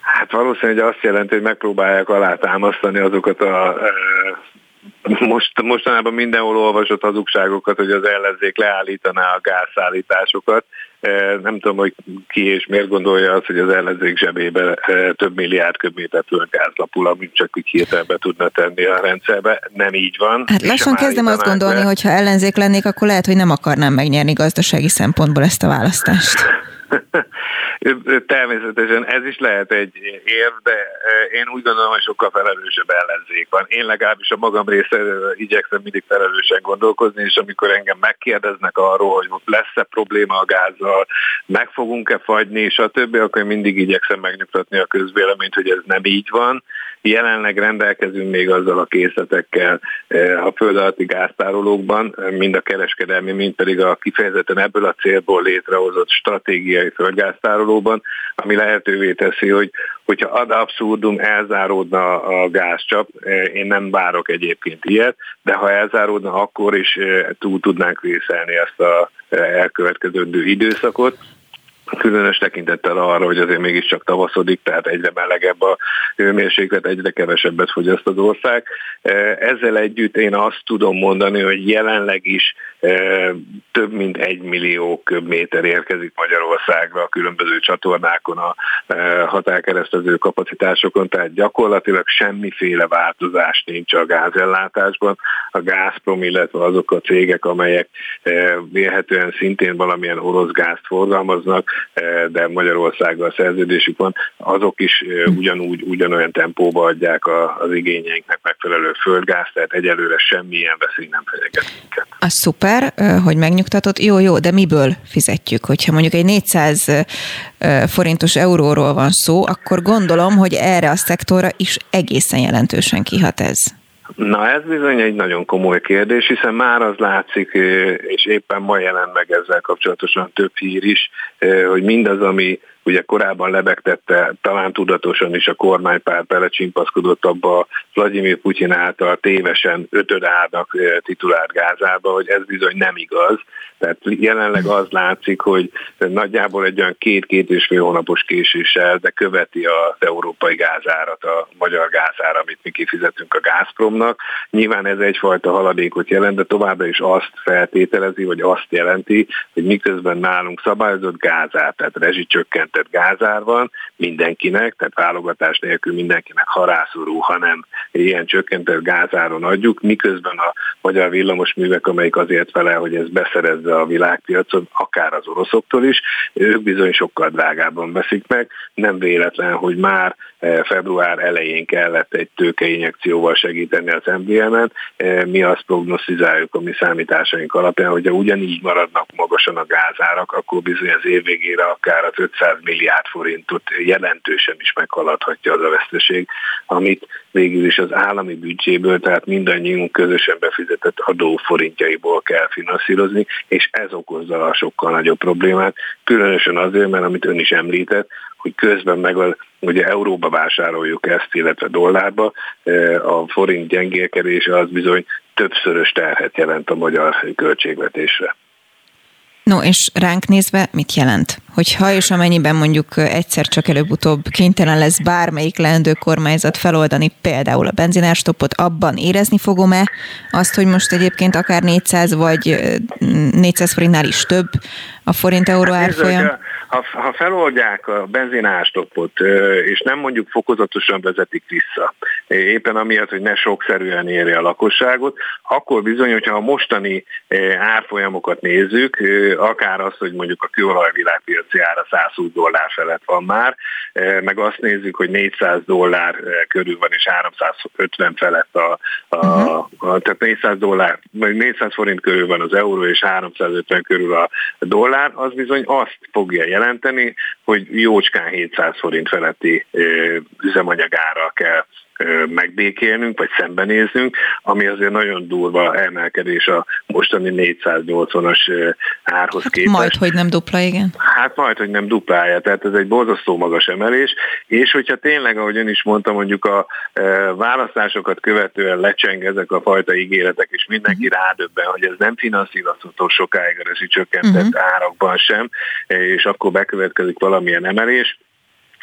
Hát valószínűleg azt jelenti, hogy megpróbálják alátámasztani azokat a most, mostanában mindenhol olvasott hazugságokat, hogy az ellenzék leállítaná a gázszállításokat. Nem tudom, hogy ki és miért gondolja azt, hogy az ellenzék zsebébe több milliárd köbméter földgáz lapul, amit csak úgy hirtelenbe tudna tenni a rendszerbe. Nem így van. Hát lassan kezdem azt gondolni, hogy ha ellenzék lennék, akkor lehet, hogy nem akarnám megnyerni gazdasági szempontból ezt a választást. *laughs* Természetesen ez is lehet egy érv, de én úgy gondolom, hogy sokkal felelősebb ellenzék van. Én legalábbis a magam részéről igyekszem mindig felelősen gondolkozni, és amikor engem megkérdeznek arról, hogy lesz-e probléma a gázzal, meg fogunk-e fagyni, stb., akkor én mindig igyekszem megnyugtatni a közvéleményt, hogy ez nem így van. Jelenleg rendelkezünk még azzal a készletekkel a föld alatti gáztárolókban, mind a kereskedelmi, mind pedig a kifejezetten ebből a célból létrehozott stratégiai földgáztárolóban, ami lehetővé teszi, hogy hogyha ad abszurdum elzáródna a gázcsap, én nem várok egyébként ilyet, de ha elzáródna, akkor is túl tudnánk vészelni ezt a elkövetkező időszakot különös tekintettel arra, hogy azért mégiscsak tavaszodik, tehát egyre melegebb a hőmérséklet, egyre kevesebbet fogyaszt az ország. Ezzel együtt én azt tudom mondani, hogy jelenleg is e, több mint egy millió köbméter érkezik Magyarországra a különböző csatornákon, a e, határkeresztező kapacitásokon, tehát gyakorlatilag semmiféle változás nincs a gázellátásban. A Gazprom, illetve azok a cégek, amelyek vélhetően szintén valamilyen orosz gázt forgalmaznak, Eh, de Magyarországgal szerződésük van, azok is ugyanúgy, ugyanolyan tempóba adják az igényeinknek megfelelő földgáz, tehát egyelőre semmilyen veszély nem fenyeget minket. A szuper, hogy megnyugtatott. Jó, jó, de miből fizetjük? Hogyha mondjuk egy 400 forintos euróról van szó, akkor gondolom, hogy erre a szektorra is egészen jelentősen kihat ez. Na ez bizony egy nagyon komoly kérdés, hiszen már az látszik, és éppen ma jelent meg ezzel kapcsolatosan több hír is, hogy mindaz, ami ugye korábban lebegtette talán tudatosan is a kormánypárt belecsimpaszkodott abba Vladimir Putyin által tévesen ötödárnak titulált Gázába, hogy ez bizony nem igaz. Tehát jelenleg az látszik, hogy nagyjából egy olyan két-két és fél hónapos késéssel, de követi az európai gázárat, a magyar gázára, amit mi kifizetünk a Gazpromnak. Nyilván ez egyfajta haladékot jelent, de továbbra is azt feltételezi, vagy azt jelenti, hogy miközben nálunk szabályozott gázár, tehát rezsicsökkentett gázár van mindenkinek, tehát válogatás nélkül mindenkinek harászorú, hanem ilyen csökkentett gázáron adjuk, miközben a magyar villamosművek, amelyik azért fele, hogy ez beszerezze a világpiacon, akár az oroszoktól is, ők bizony sokkal drágábban veszik meg. Nem véletlen, hogy már február elején kellett egy tőkeinjekcióval segíteni az MBM-en. Eh, mi azt prognosztizáljuk a mi számításaink alapján, hogyha ugyanígy maradnak magasan a gázárak, akkor bizony az év végére akár az 500 milliárd forintot jelentősen is meghaladhatja az a veszteség, amit végül is az állami büdzséből, tehát mindannyiunk közösen befizetett adó forintjaiból kell finanszírozni, és ez okozza a sokkal nagyobb problémát, különösen azért, mert amit ön is említett, hogy közben meg a, ugye euróba vásároljuk ezt, illetve dollárba, e, a forint gyengélkedése az bizony többszörös terhet jelent a magyar költségvetésre. No, és ránk nézve mit jelent? Hogyha és amennyiben mondjuk egyszer csak előbb-utóbb kénytelen lesz bármelyik leendő kormányzat feloldani például a benzinárstopot, abban érezni fogom-e azt, hogy most egyébként akár 400 vagy 400 forintnál is több a forint-euró hát árfolyam? Ha, ha feloldják a benzinárstopot, és nem mondjuk fokozatosan vezetik vissza, éppen amiatt, hogy ne sokszerűen érje a lakosságot, akkor bizony, hogyha a mostani árfolyamokat nézzük, akár azt, hogy mondjuk a kőolaj világpiaci ára 120 dollár felett van már, meg azt nézzük, hogy 400 dollár körül van, és 350 felett a, a, a tehát 400 dollár, 400 forint körül van az euró, és 350 körül a dollár, az bizony azt fogja jelenteni, hogy jócskán 700 forint feletti üzemanyagára kell megbékélnünk, vagy szembenéznünk, ami azért nagyon durva emelkedés a mostani 480-as árhoz hát képest. Majd, hogy nem dupla, igen. Hát majd, hogy nem duplája, tehát ez egy borzasztó magas emelés, és hogyha tényleg, ahogy ön is mondta, mondjuk a választásokat követően lecseng ezek a fajta ígéretek, és mindenki uh-huh. rádöbben, hogy ez nem finanszírozható sokáig a csökkentett uh-huh. árakban sem, és akkor bekövetkezik valamilyen emelés,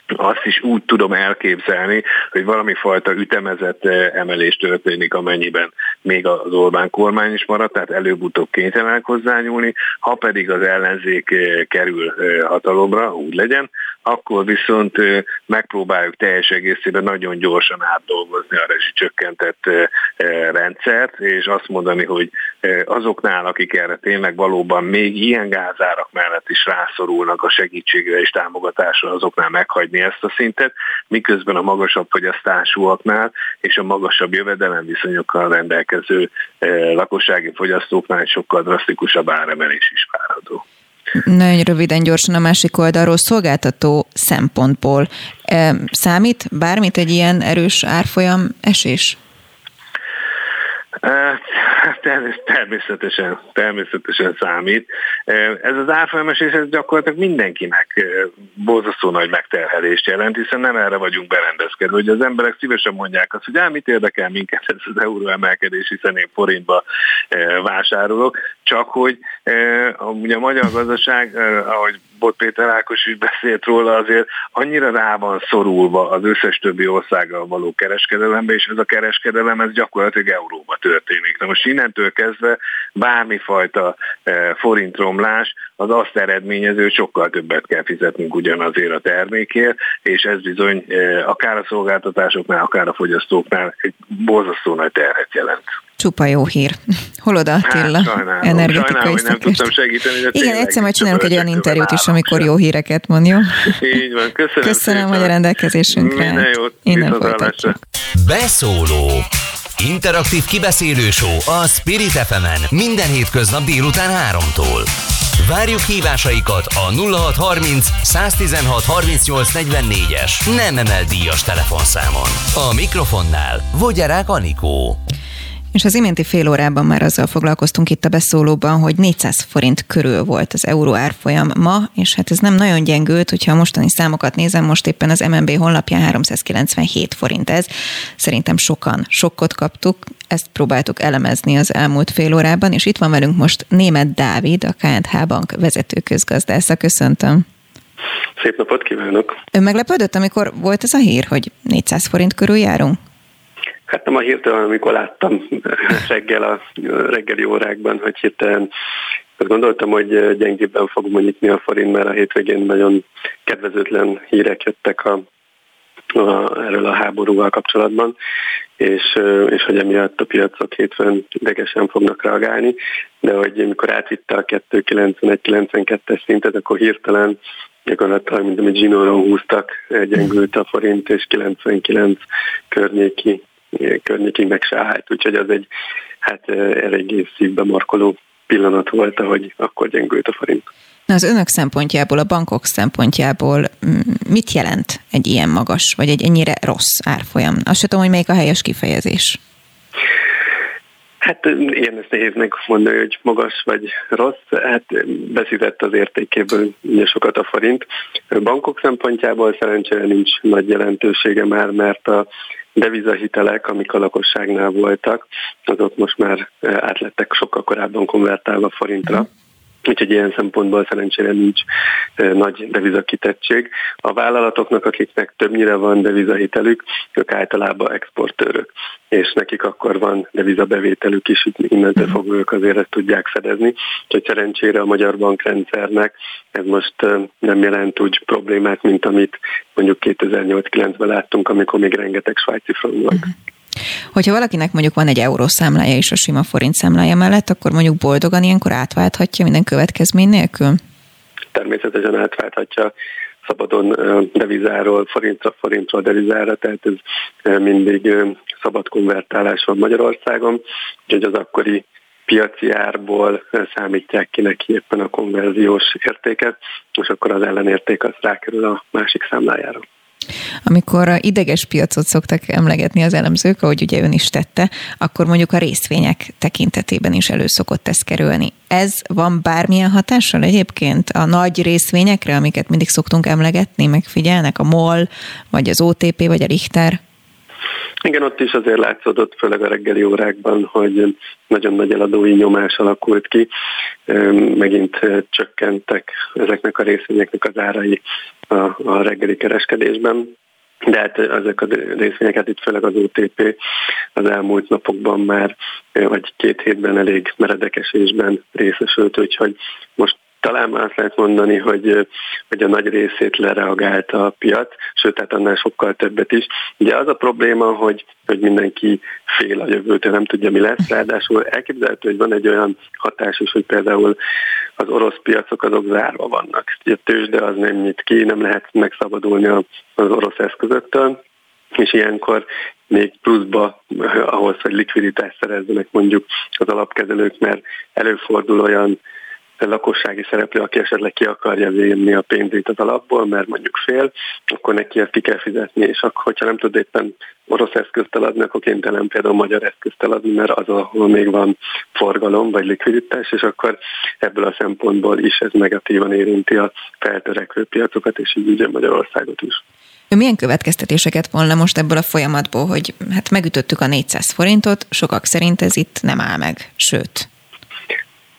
azt is úgy tudom elképzelni, hogy valami fajta ütemezett eh, emelés történik, amennyiben még az Orbán kormány is marad, tehát előbb-utóbb kénytelenek hozzányúlni, ha pedig az ellenzék eh, kerül eh, hatalomra, úgy legyen, akkor viszont megpróbáljuk teljes egészében nagyon gyorsan átdolgozni a rezsicsökkentett rendszert, és azt mondani, hogy azoknál, akik erre tényleg valóban még ilyen gázárak mellett is rászorulnak a segítségre és támogatásra, azoknál meghagyni ezt a szintet, miközben a magasabb fogyasztásúaknál és a magasabb jövedelemviszonyokkal rendelkező lakossági fogyasztóknál sokkal drasztikusabb áremelés is várható. Nagyon röviden, gyorsan a másik oldalról szolgáltató szempontból számít bármit egy ilyen erős árfolyam esés? Természetesen, természetesen számít. Ez az árfolyamesés ez gyakorlatilag mindenkinek borzasztó nagy megterhelést jelent, hiszen nem erre vagyunk berendezkedve, hogy az emberek szívesen mondják azt, hogy mit érdekel minket ez az euró emelkedés, hiszen én forintba vásárolok, csak hogy ugye a magyar gazdaság, ahogy Bot Péter Ákos is beszélt róla, azért annyira rá van szorulva az összes többi országgal való kereskedelembe, és ez a kereskedelem ez gyakorlatilag euróba történik. Na most innentől kezdve bármifajta e, forintromlás az azt eredményező, hogy sokkal többet kell fizetnünk ugyanazért a termékért, és ez bizony e, akár a szolgáltatásoknál, akár a fogyasztóknál egy borzasztó nagy terhet jelent. Csupa jó hír. Holoda Attila, hát, sajnálom, energetikai sajnálom, nem tudtam segíteni. De Igen, egyszer majd csinálunk egy olyan interjút is, amikor jó híreket mond, jó? Így van, köszönöm Köszönöm, szépen. hogy a rendelkezésünkre. Minden jót, Innen folytatjuk. Beszóló Interaktív kibeszélő show a Spirit fm minden hétköznap délután 3-tól. Várjuk hívásaikat a 0630 116 38 44-es nem emel díjas telefonszámon. A mikrofonnál Vogyarák Anikó. És az iménti fél órában már azzal foglalkoztunk itt a beszólóban, hogy 400 forint körül volt az euró árfolyam ma, és hát ez nem nagyon gyengült, hogyha a mostani számokat nézem, most éppen az MNB honlapján 397 forint ez. Szerintem sokan sokkot kaptuk, ezt próbáltuk elemezni az elmúlt fél órában, és itt van velünk most német Dávid, a KNH Bank vezető közgazdásza. Köszöntöm. Szép napot kívánok! Ön meglepődött, amikor volt ez a hír, hogy 400 forint körül járunk? Hát nem a hirtelen, amikor láttam *laughs* reggel a reggeli órákban, hogy hirtelen azt gondoltam, hogy gyengébben fogunk nyitni a forint, mert a hétvégén nagyon kedvezőtlen hírek jöttek a, a, erről a háborúval kapcsolatban, és, és hogy emiatt a piacok hétfőn idegesen fognak reagálni, de hogy amikor átvitte a 291-92-es szintet, akkor hirtelen gyakorlatilag, mint amit zsinóron húztak, gyengült a forint, és 99 környéki környékig meg se állt, úgyhogy az egy hát eléggé szívbe markoló pillanat volt, ahogy akkor gyengült a forint. Na az önök szempontjából, a bankok szempontjából mit jelent egy ilyen magas, vagy egy ennyire rossz árfolyam? Azt sem tudom, hogy melyik a helyes kifejezés. Hát ilyen ezt nehéz megmondani, hogy magas vagy rossz. Hát beszített az értékéből ugye sokat a forint. A bankok szempontjából szerencsére nincs nagy jelentősége már, mert a devizahitelek, amik a lakosságnál voltak, azok most már eh, átlettek sokkal korábban konvertálva forintra. Úgyhogy ilyen szempontból szerencsére nincs nagy devizakitettség. A vállalatoknak, akiknek többnyire van devizahitelük, ők általában exportőrök, és nekik akkor van devizabevételük is, innentől fogva ők azért ezt tudják fedezni. Úgyhogy szerencsére a magyar bankrendszernek ez most nem jelent úgy problémát, mint amit mondjuk 2008-9-ben láttunk, amikor még rengeteg svájci front volt. Hogyha valakinek mondjuk van egy eurószámlája és a sima forint számlája mellett, akkor mondjuk boldogan ilyenkor átválthatja minden következmény nélkül? Természetesen átválthatja szabadon devizáról, forintra, forintról devizára, tehát ez mindig szabad konvertálás van Magyarországon, úgyhogy az akkori piaci árból számítják ki neki éppen a konverziós értéket, és akkor az ellenérték az rákerül a másik számlájára. Amikor ideges piacot szoktak emlegetni az elemzők, ahogy ugye ön is tette, akkor mondjuk a részvények tekintetében is elő szokott ez kerülni. Ez van bármilyen hatással egyébként a nagy részvényekre, amiket mindig szoktunk emlegetni, megfigyelnek a MOL, vagy az OTP, vagy a Richter? Igen, ott is azért látszódott, főleg a reggeli órákban, hogy nagyon nagy eladói nyomás alakult ki. Megint csökkentek ezeknek a részvényeknek az árai a, a reggeli kereskedésben. De hát ezek a részvényeket, itt főleg az OTP az elmúlt napokban már, vagy két hétben elég meredekesésben részesült, úgyhogy most talán már azt lehet mondani, hogy, hogy a nagy részét lereagálta a piac, sőt, tehát annál sokkal többet is. Ugye az a probléma, hogy, hogy mindenki fél a jövőtől, nem tudja, mi lesz, ráadásul elképzelhető, hogy van egy olyan hatás is, hogy például az orosz piacok azok zárva vannak. A tőzsde az nem nyit ki, nem lehet megszabadulni az orosz eszközöktől, és ilyenkor még pluszba ahhoz, hogy likviditást szerezzenek mondjuk az alapkezelők, mert előfordul olyan lakossági szereplő, aki esetleg ki akarja vinni a pénzét az alapból, mert mondjuk fél, akkor neki ezt ki kell fizetni, és akkor, hogyha nem tud éppen orosz eszközt eladni, akkor kénytelen például magyar eszközt eladni, mert az, ahol még van forgalom vagy likviditás, és akkor ebből a szempontból is ez negatívan érinti a feltörekvő piacokat, és így ugye Magyarországot is. Milyen következtetéseket volna most ebből a folyamatból, hogy hát megütöttük a 400 forintot, sokak szerint ez itt nem áll meg, sőt,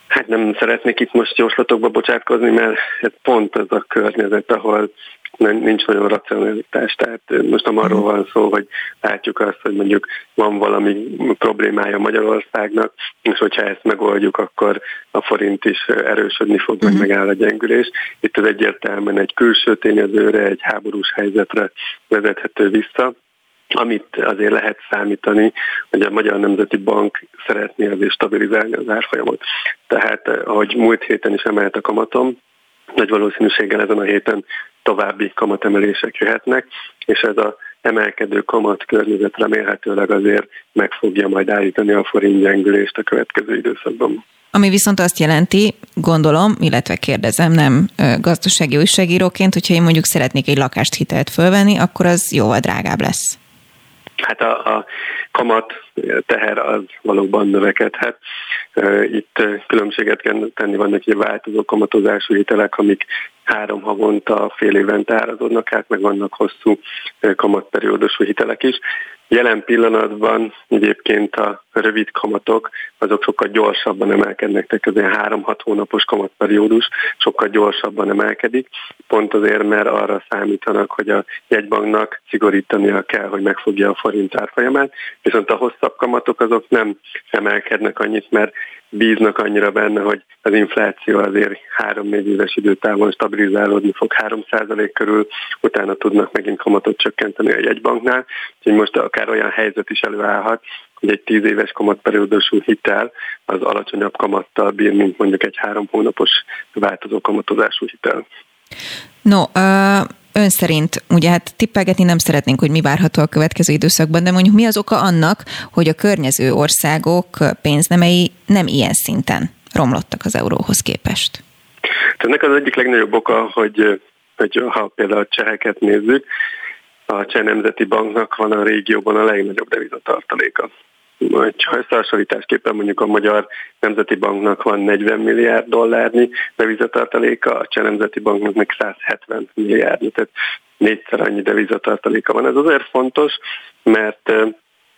Hát nem szeretnék itt most jóslatokba bocsátkozni, mert ez pont ez a környezet, ahol nincs nagyon racionalitás. Tehát most nem arról van szó, hogy látjuk azt, hogy mondjuk van valami problémája Magyarországnak, és hogyha ezt megoldjuk, akkor a forint is erősödni fog, meg uh-huh. megáll a gyengülés. Itt ez egyértelműen egy külső tényezőre, egy háborús helyzetre vezethető vissza amit azért lehet számítani, hogy a Magyar Nemzeti Bank szeretné azért stabilizálni az árfolyamot. Tehát, ahogy múlt héten is emelt a kamatom, nagy valószínűséggel ezen a héten további kamatemelések jöhetnek, és ez a emelkedő kamat környezet remélhetőleg azért meg fogja majd állítani a forint gyengülést a következő időszakban. Ami viszont azt jelenti, gondolom, illetve kérdezem, nem gazdasági újságíróként, hogyha én mondjuk szeretnék egy lakást hitelt fölvenni, akkor az jóval drágább lesz. Hát a, a kamat teher az valóban növekedhet. Itt különbséget kell tenni, vannak egy változó kamatozású hitelek, amik három havonta, fél évente árazódnak át, meg vannak hosszú kamatperiódusú hitelek is. Jelen pillanatban egyébként a rövid kamatok azok sokkal gyorsabban emelkednek, tehát az ilyen 3-6 hónapos kamatperiódus sokkal gyorsabban emelkedik, pont azért, mert arra számítanak, hogy a jegybanknak szigorítania kell, hogy megfogja a forint árfolyamát, viszont a hosszabb kamatok azok nem emelkednek annyit, mert bíznak annyira benne, hogy az infláció azért 3-4 éves időtávon stabilizálódni fog 3% körül, utána tudnak megint kamatot csökkenteni a jegybanknál. Úgyhogy most akár olyan helyzet is előállhat, hogy egy 10 éves kamatperiódusú hitel az alacsonyabb kamattal bír, mint mondjuk egy három hónapos változó kamatozású hitel. No, uh ön szerint, ugye hát tippelgetni nem szeretnénk, hogy mi várható a következő időszakban, de mondjuk mi az oka annak, hogy a környező országok pénznemei nem ilyen szinten romlottak az euróhoz képest? Ennek az egyik legnagyobb oka, hogy, hogy ha például a cseheket nézzük, a Cseh Nemzeti Banknak van a régióban a legnagyobb devizatartaléka. Ha összehasonlításképpen mondjuk a Magyar Nemzeti Banknak van 40 milliárd dollárnyi devizatartaléka, a Cseh Nemzeti Banknak meg 170 milliárd, tehát négyszer annyi devizatartaléka van. Ez azért fontos, mert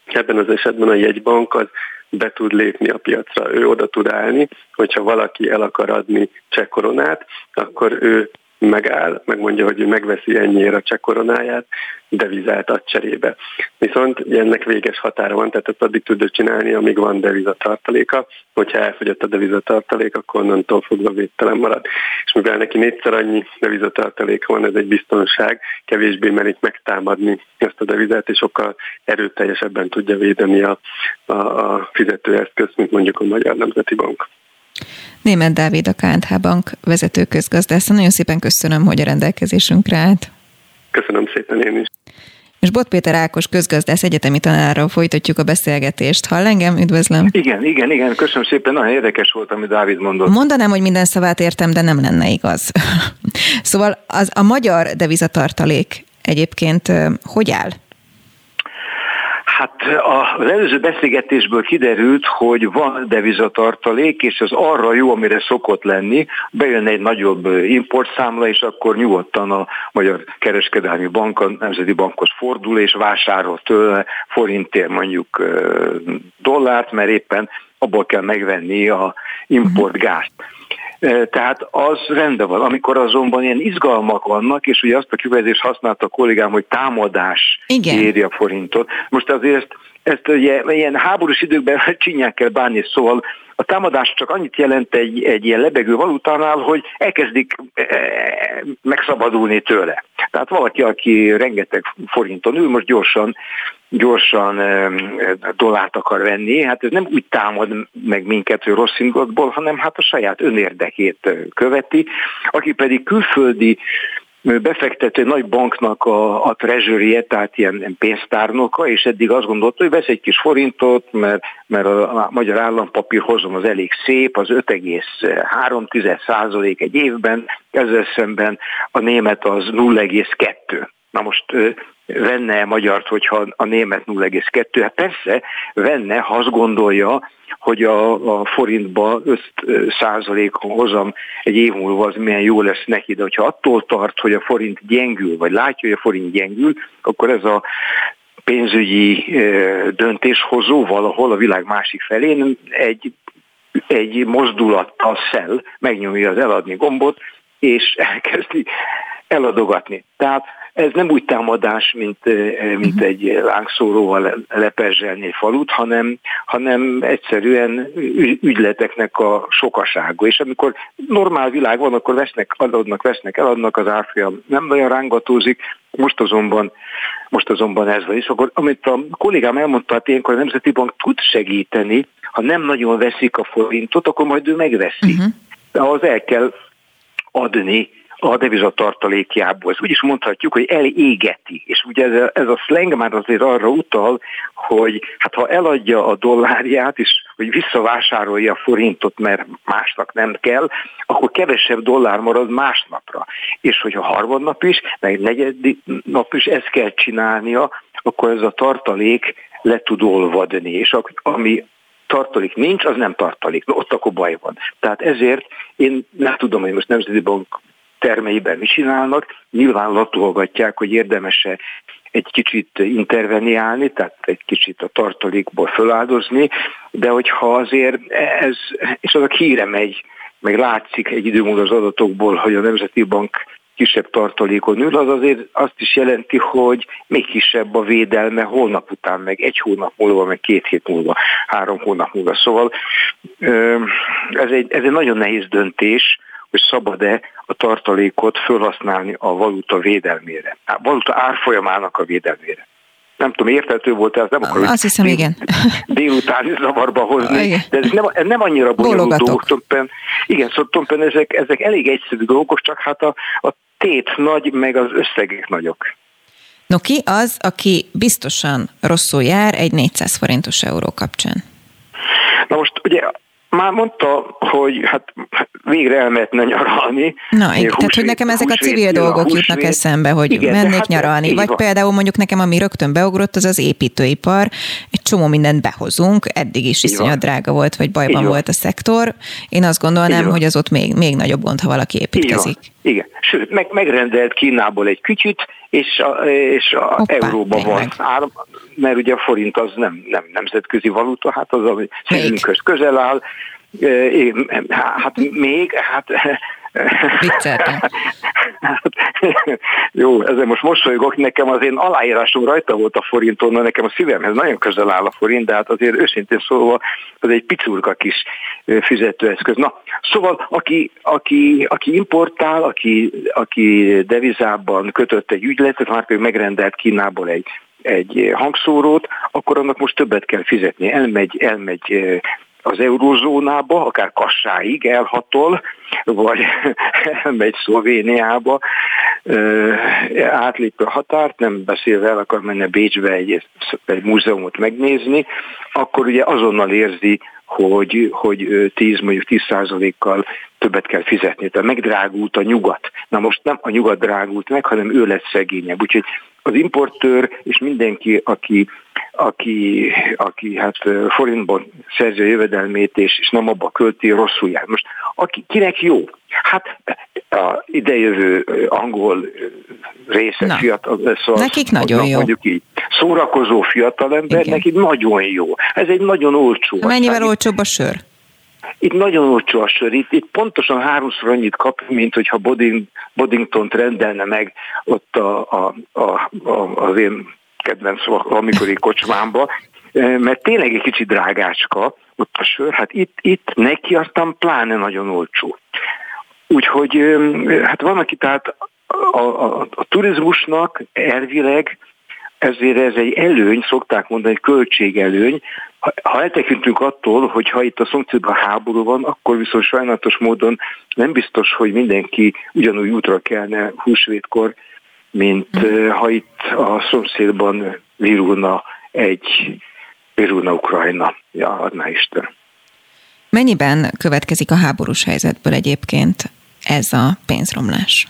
ebben az esetben a jegybank az be tud lépni a piacra. Ő oda tud állni, hogyha valaki el akar adni csekkoronát, akkor ő megáll, megmondja, hogy ő megveszi ennyiért a cseh koronáját, devizát ad cserébe. Viszont ennek véges határa van, tehát ezt addig tudod csinálni, amíg van devizatartaléka. Hogyha elfogyott a devizatartalék, akkor onnantól fogva védtelen marad. És mivel neki négyszer annyi devizatartaléka van, ez egy biztonság, kevésbé merik megtámadni ezt a devizát, és sokkal erőteljesebben tudja védeni a, a, a fizetőeszközt, mint mondjuk a Magyar Nemzeti Bank. Német Dávid, a KNH Bank vezető közgazdásza. Nagyon szépen köszönöm, hogy a rendelkezésünkre állt. Köszönöm szépen én is. És Bot Péter Ákos közgazdász egyetemi tanárral folytatjuk a beszélgetést. Hall engem? Üdvözlöm. Igen, igen, igen. Köszönöm szépen. Nagyon érdekes volt, amit Dávid mondott. Mondanám, hogy minden szavát értem, de nem lenne igaz. *laughs* szóval az, a magyar devizatartalék egyébként hogy áll? Hát az előző beszélgetésből kiderült, hogy van devizatartalék, és ez arra jó, amire szokott lenni. Bejön egy nagyobb importszámla, és akkor nyugodtan a Magyar Kereskedelmi Bank, a Nemzeti Bankhoz fordul, és vásárol tőle forintért mondjuk dollárt, mert éppen abból kell megvenni a importgázt. Uh-huh. Tehát az rendben van. Amikor azonban ilyen izgalmak vannak, és ugye azt a kifejezést használta a kollégám, hogy támadás Igen. éri a forintot. Most azért ezt, ugye, ilyen háborús időkben *laughs* csinyán kell bánni, szóval a támadás csak annyit jelent egy, egy ilyen lebegő valutánál, hogy elkezdik e, megszabadulni tőle. Tehát valaki, aki rengeteg forinton ül, most gyorsan gyorsan dollárt akar venni, hát ez nem úgy támad meg minket, hogy rossz indulatból, hanem hát a saját önérdekét követi, aki pedig külföldi befektető nagy banknak a, a treasury tehát ilyen pénztárnoka, és eddig azt gondolta, hogy vesz egy kis forintot, mert, mert a, magyar állampapír hozom az elég szép, az 5,3 százalék egy évben, ezzel szemben a német az 0,2. Na most venne magyart, hogyha a német 0,2? Hát persze venne, ha azt gondolja, hogy a, a forintba 5 százalékon hozam egy év múlva az milyen jó lesz neki, de hogyha attól tart, hogy a forint gyengül, vagy látja, hogy a forint gyengül, akkor ez a pénzügyi döntéshozó valahol a világ másik felén egy, egy mozdulattal szel, megnyomja az eladni gombot, és elkezdi eladogatni. Tehát ez nem úgy támadás, mint, mint uh-huh. egy lángszóróval lepezselni falut, hanem, hanem egyszerűen ügyleteknek a sokasága. És amikor normál világ van, akkor vesznek, adnak, vesznek, eladnak, az árfolyam nem nagyon rángatózik, most azonban, most azonban ez van. És akkor, amit a kollégám elmondta, hát ilyenkor a Nemzeti Bank tud segíteni, ha nem nagyon veszik a forintot, akkor majd ő megveszi. Uh-huh. De ahhoz el kell adni a devizatartalékjából. Ezt úgy is mondhatjuk, hogy elégeti. És ugye ez a, ez a slang már azért arra utal, hogy hát ha eladja a dollárját, és hogy visszavásárolja a forintot, mert másnak nem kell, akkor kevesebb dollár marad másnapra. És hogyha harmadnap is, meg negyedik nap is ezt kell csinálnia, akkor ez a tartalék le tud olvadni, és ami tartalék nincs, az nem tartalék. Ott akkor baj van. Tehát ezért én nem tudom, hogy most Nemzeti Bank termeiben mit csinálnak, nyilván latolgatják, hogy érdemese egy kicsit interveniálni, tehát egy kicsit a tartalékból föláldozni, de hogyha azért ez, és az a híre megy, meg látszik egy idő múlva az adatokból, hogy a Nemzeti Bank kisebb tartalékon ül, az azért azt is jelenti, hogy még kisebb a védelme holnap után, meg egy hónap múlva, meg két hét múlva, három hónap múlva. Szóval ez egy, ez egy nagyon nehéz döntés, hogy szabad-e a tartalékot felhasználni a valuta védelmére, a valuta árfolyamának a védelmére. Nem tudom, érthető volt ez, nem akarom. Azt hiszem, igen. Délutáni zavarba hozni, igen. de ez nem, ez nem annyira bonyolult dolgok. Tompen, igen, szóval Tompen, ezek, ezek elég egyszerű dolgok, csak hát a, a tét nagy, meg az összegek nagyok. No ki az, aki biztosan rosszul jár egy 400 forintos euró kapcsán? Na most ugye már mondta, hogy hát végre elmehetne nyaralni. Na, igen, tehát hogy nekem ezek a civil dolgok a jutnak eszembe, hogy igen, mennék hát nyaralni. Vagy van. például mondjuk nekem, ami rögtön beugrott, az az építőipar. Csomó mindent behozunk, eddig is iszonyat drága volt, vagy bajban volt a szektor. Én azt gondolnám, hogy az ott még, még nagyobb gond, ha valaki építkezik. Igen, sőt, meg, megrendelt Kínából egy kütyüt, és a, és a Hoppá, euróban van áram, mert ugye a forint az nem, nem nemzetközi valuta, hát az, ami szerintünkhöz közel áll, hát még, hát Vicceltem. Jó, ezzel most mosolygok, nekem az én aláírásom rajta volt a forinton, nekem a szívemhez nagyon közel áll a forint, de hát azért őszintén szólva az egy picurka kis fizetőeszköz. Na, szóval aki, aki, aki importál, aki, aki devizában kötött egy ügyletet, már pedig megrendelt Kínából egy egy hangszórót, akkor annak most többet kell fizetni. Elmegy, elmegy az eurózónába, akár Kassáig elhatol, vagy *laughs* elmegy Szlovéniába, átlépő a határt, nem beszélve el akar menni Bécsbe egy, egy múzeumot megnézni, akkor ugye azonnal érzi, hogy, hogy 10, mondjuk 10 kal többet kell fizetni. Tehát megdrágult a nyugat. Na most nem a nyugat drágult meg, hanem ő lett szegényebb. Úgyhogy az importőr és mindenki, aki, aki, aki hát forintban szerzi a jövedelmét és, és nem abba költi, rosszul jár. Most aki, kinek jó? Hát a idejövő angol része Na. fiatal, szóval nekik nagyon jó. Mondjuk így, szórakozó fiatalember, Igen. neki nagyon jó. Ez egy nagyon olcsó. Mennyivel olcsóbb a sör? Itt nagyon olcsó a sör, itt, itt pontosan háromszor annyit kap, mint hogyha Bodding, Boddington rendelne meg ott a, a, a, a, az én kedvenc valamikori kocsmámba, e, mert tényleg egy kicsit drágácska ott a sör, hát itt, itt neki aztán pláne nagyon olcsó. Úgyhogy hát van, aki tehát a, a, a turizmusnak elvileg ezért ez egy előny, szokták mondani, egy költségelőny. Ha, ha eltekintünk attól, hogy ha itt a szomszédban háború van, akkor viszont sajnálatos módon nem biztos, hogy mindenki ugyanúgy útra kelne húsvétkor, mint mm. ha itt a szomszédban virulna egy virulna Ukrajna. Ja, adná Isten. Mennyiben következik a háborús helyzetből egyébként ez a pénzromlás?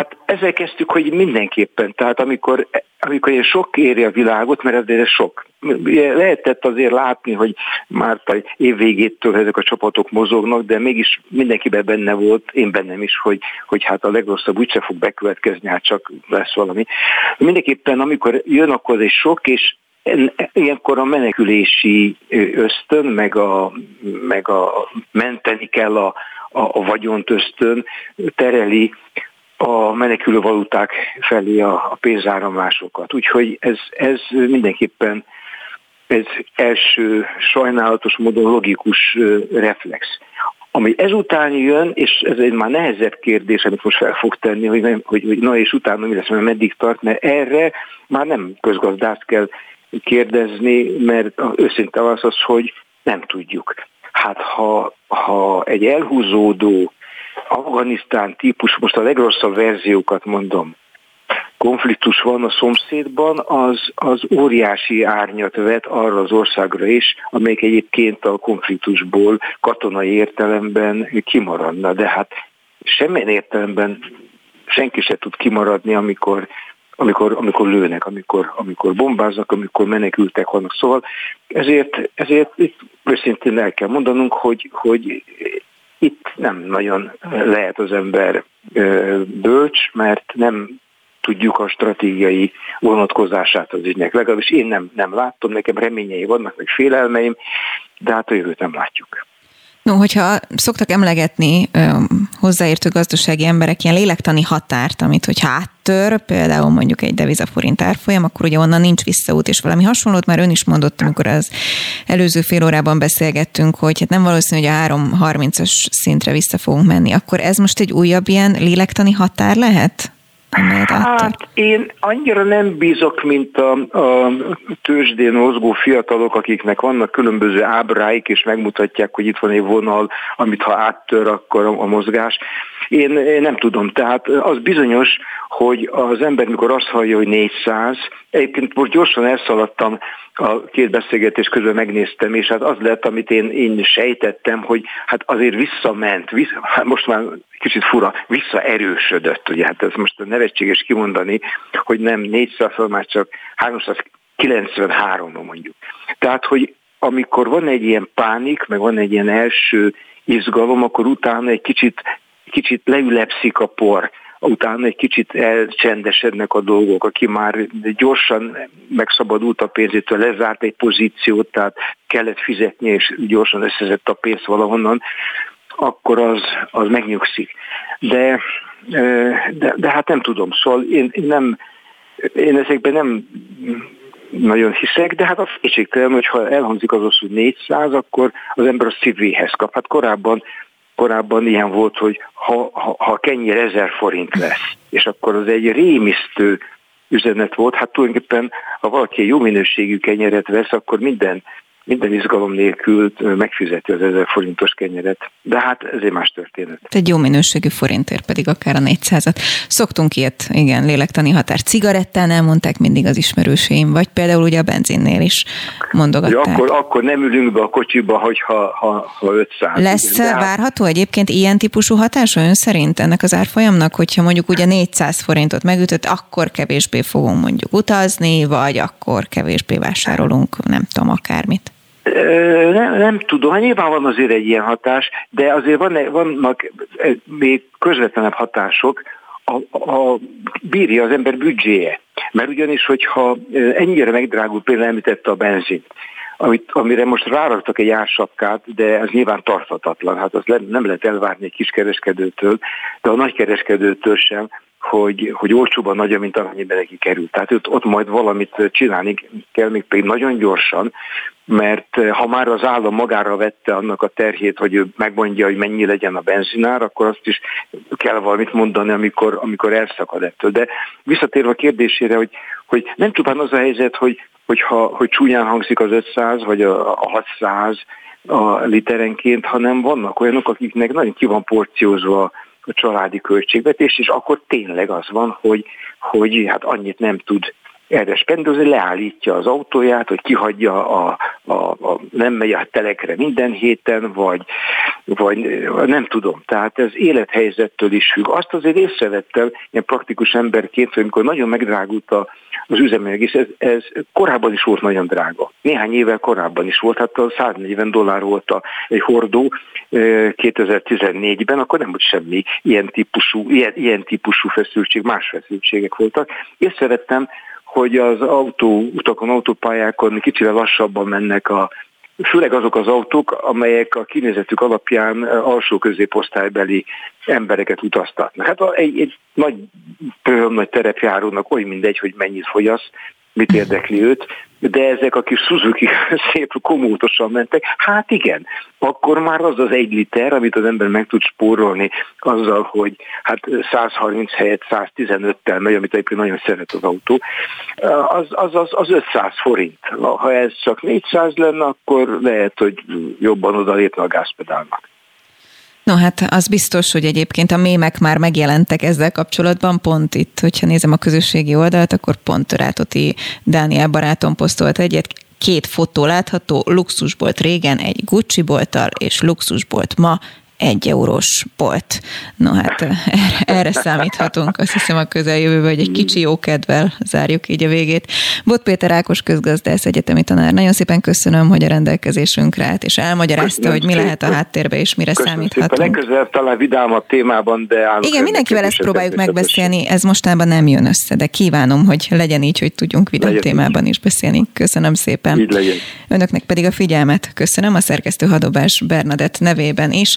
Hát ezzel kezdtük, hogy mindenképpen, tehát amikor, amikor ilyen sok éri a világot, mert azért sok. Lehetett azért látni, hogy már év végétől ezek a csapatok mozognak, de mégis mindenkiben benne volt, én bennem is, hogy, hogy hát a legrosszabb úgyse fog bekövetkezni, hát csak lesz valami. Mindenképpen amikor jön, akkor az egy sok, és ilyenkor a menekülési ösztön, meg a, meg a menteni kell a, a, a vagyont ösztön tereli a menekülő valuták felé a, a pénzáramlásokat. Úgyhogy ez, ez mindenképpen ez első sajnálatos módon logikus reflex. Ami ezután jön, és ez egy már nehezebb kérdés, amit most fel fog tenni, hogy, nem, hogy, hogy na és utána mi lesz, mert meddig tart, mert erre már nem közgazdász kell kérdezni, mert őszinte az az, hogy nem tudjuk. Hát ha, ha egy elhúzódó Afganisztán típus, most a legrosszabb verziókat mondom, konfliktus van a szomszédban, az, az óriási árnyat vet arra az országra is, amelyik egyébként a konfliktusból katonai értelemben kimaradna. De hát semmilyen értelemben senki se tud kimaradni, amikor amikor, amikor lőnek, amikor, amikor bombáznak, amikor menekültek vannak. Szóval ezért, ezért itt őszintén el kell mondanunk, hogy, hogy itt nem nagyon lehet az ember bölcs, mert nem tudjuk a stratégiai vonatkozását az ügynek. Legalábbis én nem, nem láttam, nekem reményei vannak, meg félelmeim, de hát a jövőt nem látjuk. No, hogyha szoktak emlegetni ö, hozzáértő gazdasági emberek ilyen lélektani határt, amit hogyha áttör, például mondjuk egy devizaforint árfolyam, akkor ugye onnan nincs visszaút, és valami hasonlót már ön is mondott, amikor az előző fél órában beszélgettünk, hogy hát nem valószínű, hogy a 3.30-as szintre vissza fogunk menni. Akkor ez most egy újabb ilyen lélektani határ lehet? Hát én annyira nem bízok, mint a, a tőzsdén mozgó fiatalok, akiknek vannak különböző ábráik, és megmutatják, hogy itt van egy vonal, amit ha áttör, akkor a, a mozgás. Én, én nem tudom, tehát az bizonyos, hogy az ember, mikor azt hallja, hogy 400, egyébként most gyorsan elszaladtam a két beszélgetés közben megnéztem, és hát az lett, amit én, én sejtettem, hogy hát azért visszament, vissza, hát most már kicsit fura, visszaerősödött, ugye hát ez most nevetséges kimondani, hogy nem 400, már csak 393 mondjuk. Tehát, hogy amikor van egy ilyen pánik, meg van egy ilyen első izgalom, akkor utána egy kicsit, kicsit leülepszik a por utána egy kicsit elcsendesednek a dolgok, aki már gyorsan megszabadult a pénzétől, lezárt egy pozíciót, tehát kellett fizetni, és gyorsan összezett a pénzt valahonnan, akkor az, az megnyugszik. De, de, de hát nem tudom, szóval én, én nem, én ezekben nem nagyon hiszek, de hát az kétségtelen, hogy ha elhangzik az, hogy 400, akkor az ember a szívéhez kap. Hát korábban korábban ilyen volt, hogy ha, ha, ha kenyér ezer forint lesz, és akkor az egy rémisztő üzenet volt, hát tulajdonképpen ha valaki jó minőségű kenyeret vesz, akkor minden minden izgalom nélkül megfizeti az 1000 forintos kenyeret. De hát ez egy más történet. Egy jó minőségű forintért pedig akár a 400-at. Szoktunk ilyet, igen, lélektani határ. Cigarettán mondták mindig az ismerőseim, vagy például ugye a benzinnél is mondogatták. Ja, akkor, akkor nem ülünk be a kocsiba, hogyha ha, ha 500. Lesz igen, hát- várható egyébként ilyen típusú hatása ön szerint ennek az árfolyamnak, hogyha mondjuk ugye 400 forintot megütött, akkor kevésbé fogunk mondjuk utazni, vagy akkor kevésbé vásárolunk, nem tudom, akármit? Nem, nem tudom, hát nyilván van azért egy ilyen hatás, de azért van, vannak még közvetlenebb hatások, a, a, bírja az ember büdzséje. Mert ugyanis, hogyha ennyire megdrágult, például említette a benzin, amit, amire most ráraktak egy ársapkát, de ez nyilván tarthatatlan, hát az nem lehet elvárni egy kiskereskedőtől, de a nagykereskedőtől sem, hogy, hogy olcsóban nagyja, mint amennyiben neki kerül. Tehát ott, ott majd valamit csinálni kell, még pedig nagyon gyorsan, mert eh, ha már az állam magára vette annak a terhét, hogy ő megmondja, hogy mennyi legyen a benzinár, akkor azt is kell valamit mondani, amikor, amikor elszakad ettől. De visszatérve a kérdésére, hogy, hogy nem csupán az a helyzet, hogy, hogy, ha, hogy csúnyán hangzik az 500 vagy a, a 600 a literenként, hanem vannak olyanok, akiknek nagyon ki van porciózva a családi költségvetés, és akkor tényleg az van, hogy, hogy hát annyit nem tud erre spendozni, leállítja az autóját, hogy kihagyja a, a, a nem megy a telekre minden héten, vagy, vagy nem tudom. Tehát ez élethelyzettől is függ. Azt azért észrevettem, ilyen praktikus emberként, hogy amikor nagyon megdrágult a, az üzemanyag, és ez, ez korábban is volt nagyon drága. Néhány évvel korábban is volt, hát a 140 dollár volt a, egy hordó 2014-ben, akkor nem volt semmi ilyen típusú, ilyen, ilyen típusú feszültség, más feszültségek voltak. Észrevettem, hogy az autóutakon, autópályákon kicsivel lassabban mennek a főleg azok az autók, amelyek a kinézetük alapján alsó középosztálybeli embereket utaztatnak. Hát egy, egy nagy, nagy terepjárónak oly mindegy, hogy mennyit fogyasz, mit érdekli őt, de ezek a kis Suzuki *laughs* szép komótosan mentek, hát igen, akkor már az az egy liter, amit az ember meg tud spórolni azzal, hogy hát 130 helyett 115-tel megy, amit egyébként nagyon szeret az autó, az, az, az, az 500 forint. Ha ez csak 400 lenne, akkor lehet, hogy jobban odalépne a gázpedálnak. No hát az biztos, hogy egyébként a mémek már megjelentek ezzel kapcsolatban, pont itt, hogyha nézem a közösségi oldalt, akkor pont Rátoti Dániel barátom posztolt egyet, két fotó látható, luxusbolt régen egy Gucci bolttal, és luxusbolt ma egy eurós bolt. No hát erre, erre számíthatunk, azt hiszem a közeljövőben, hogy egy kicsi jókedvel zárjuk így a végét. Bot Péter Ákos közgazdász egyetemi tanár, nagyon szépen köszönöm, hogy a rendelkezésünkre állt, és elmagyarázta, köszönöm hogy mi szépen. lehet a háttérbe, és mire köszönöm számíthatunk. Szépen. Legközelebb talán vidámabb témában, de Igen, mindenkivel ezt próbáljuk megbeszélni, ez mostában nem jön össze, de kívánom, hogy legyen így, hogy tudjunk vidám témában is beszélni. Köszönöm szépen. Így legyen. Önöknek pedig a figyelmet köszönöm a szerkesztő Hadobás Bernadett nevében is.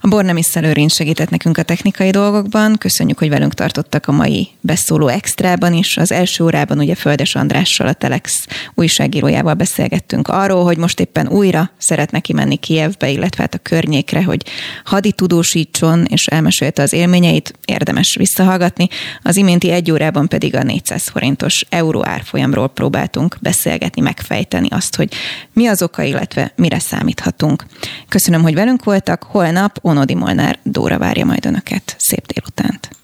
A Bornemis Szelőrin segített nekünk a technikai dolgokban. Köszönjük, hogy velünk tartottak a mai beszóló extrában is. Az első órában ugye Földes Andrással, a Telex újságírójával beszélgettünk arról, hogy most éppen újra szeretne kimenni Kievbe, illetve hát a környékre, hogy hadi tudósítson, és elmesélte az élményeit, érdemes visszahallgatni. Az iménti egy órában pedig a 400 forintos euró árfolyamról próbáltunk beszélgetni, megfejteni azt, hogy mi az oka, illetve mire számíthatunk. Köszönöm, hogy velünk voltak. Holnap Onodi Molnár Dóra várja majd Önöket. Szép délutánt!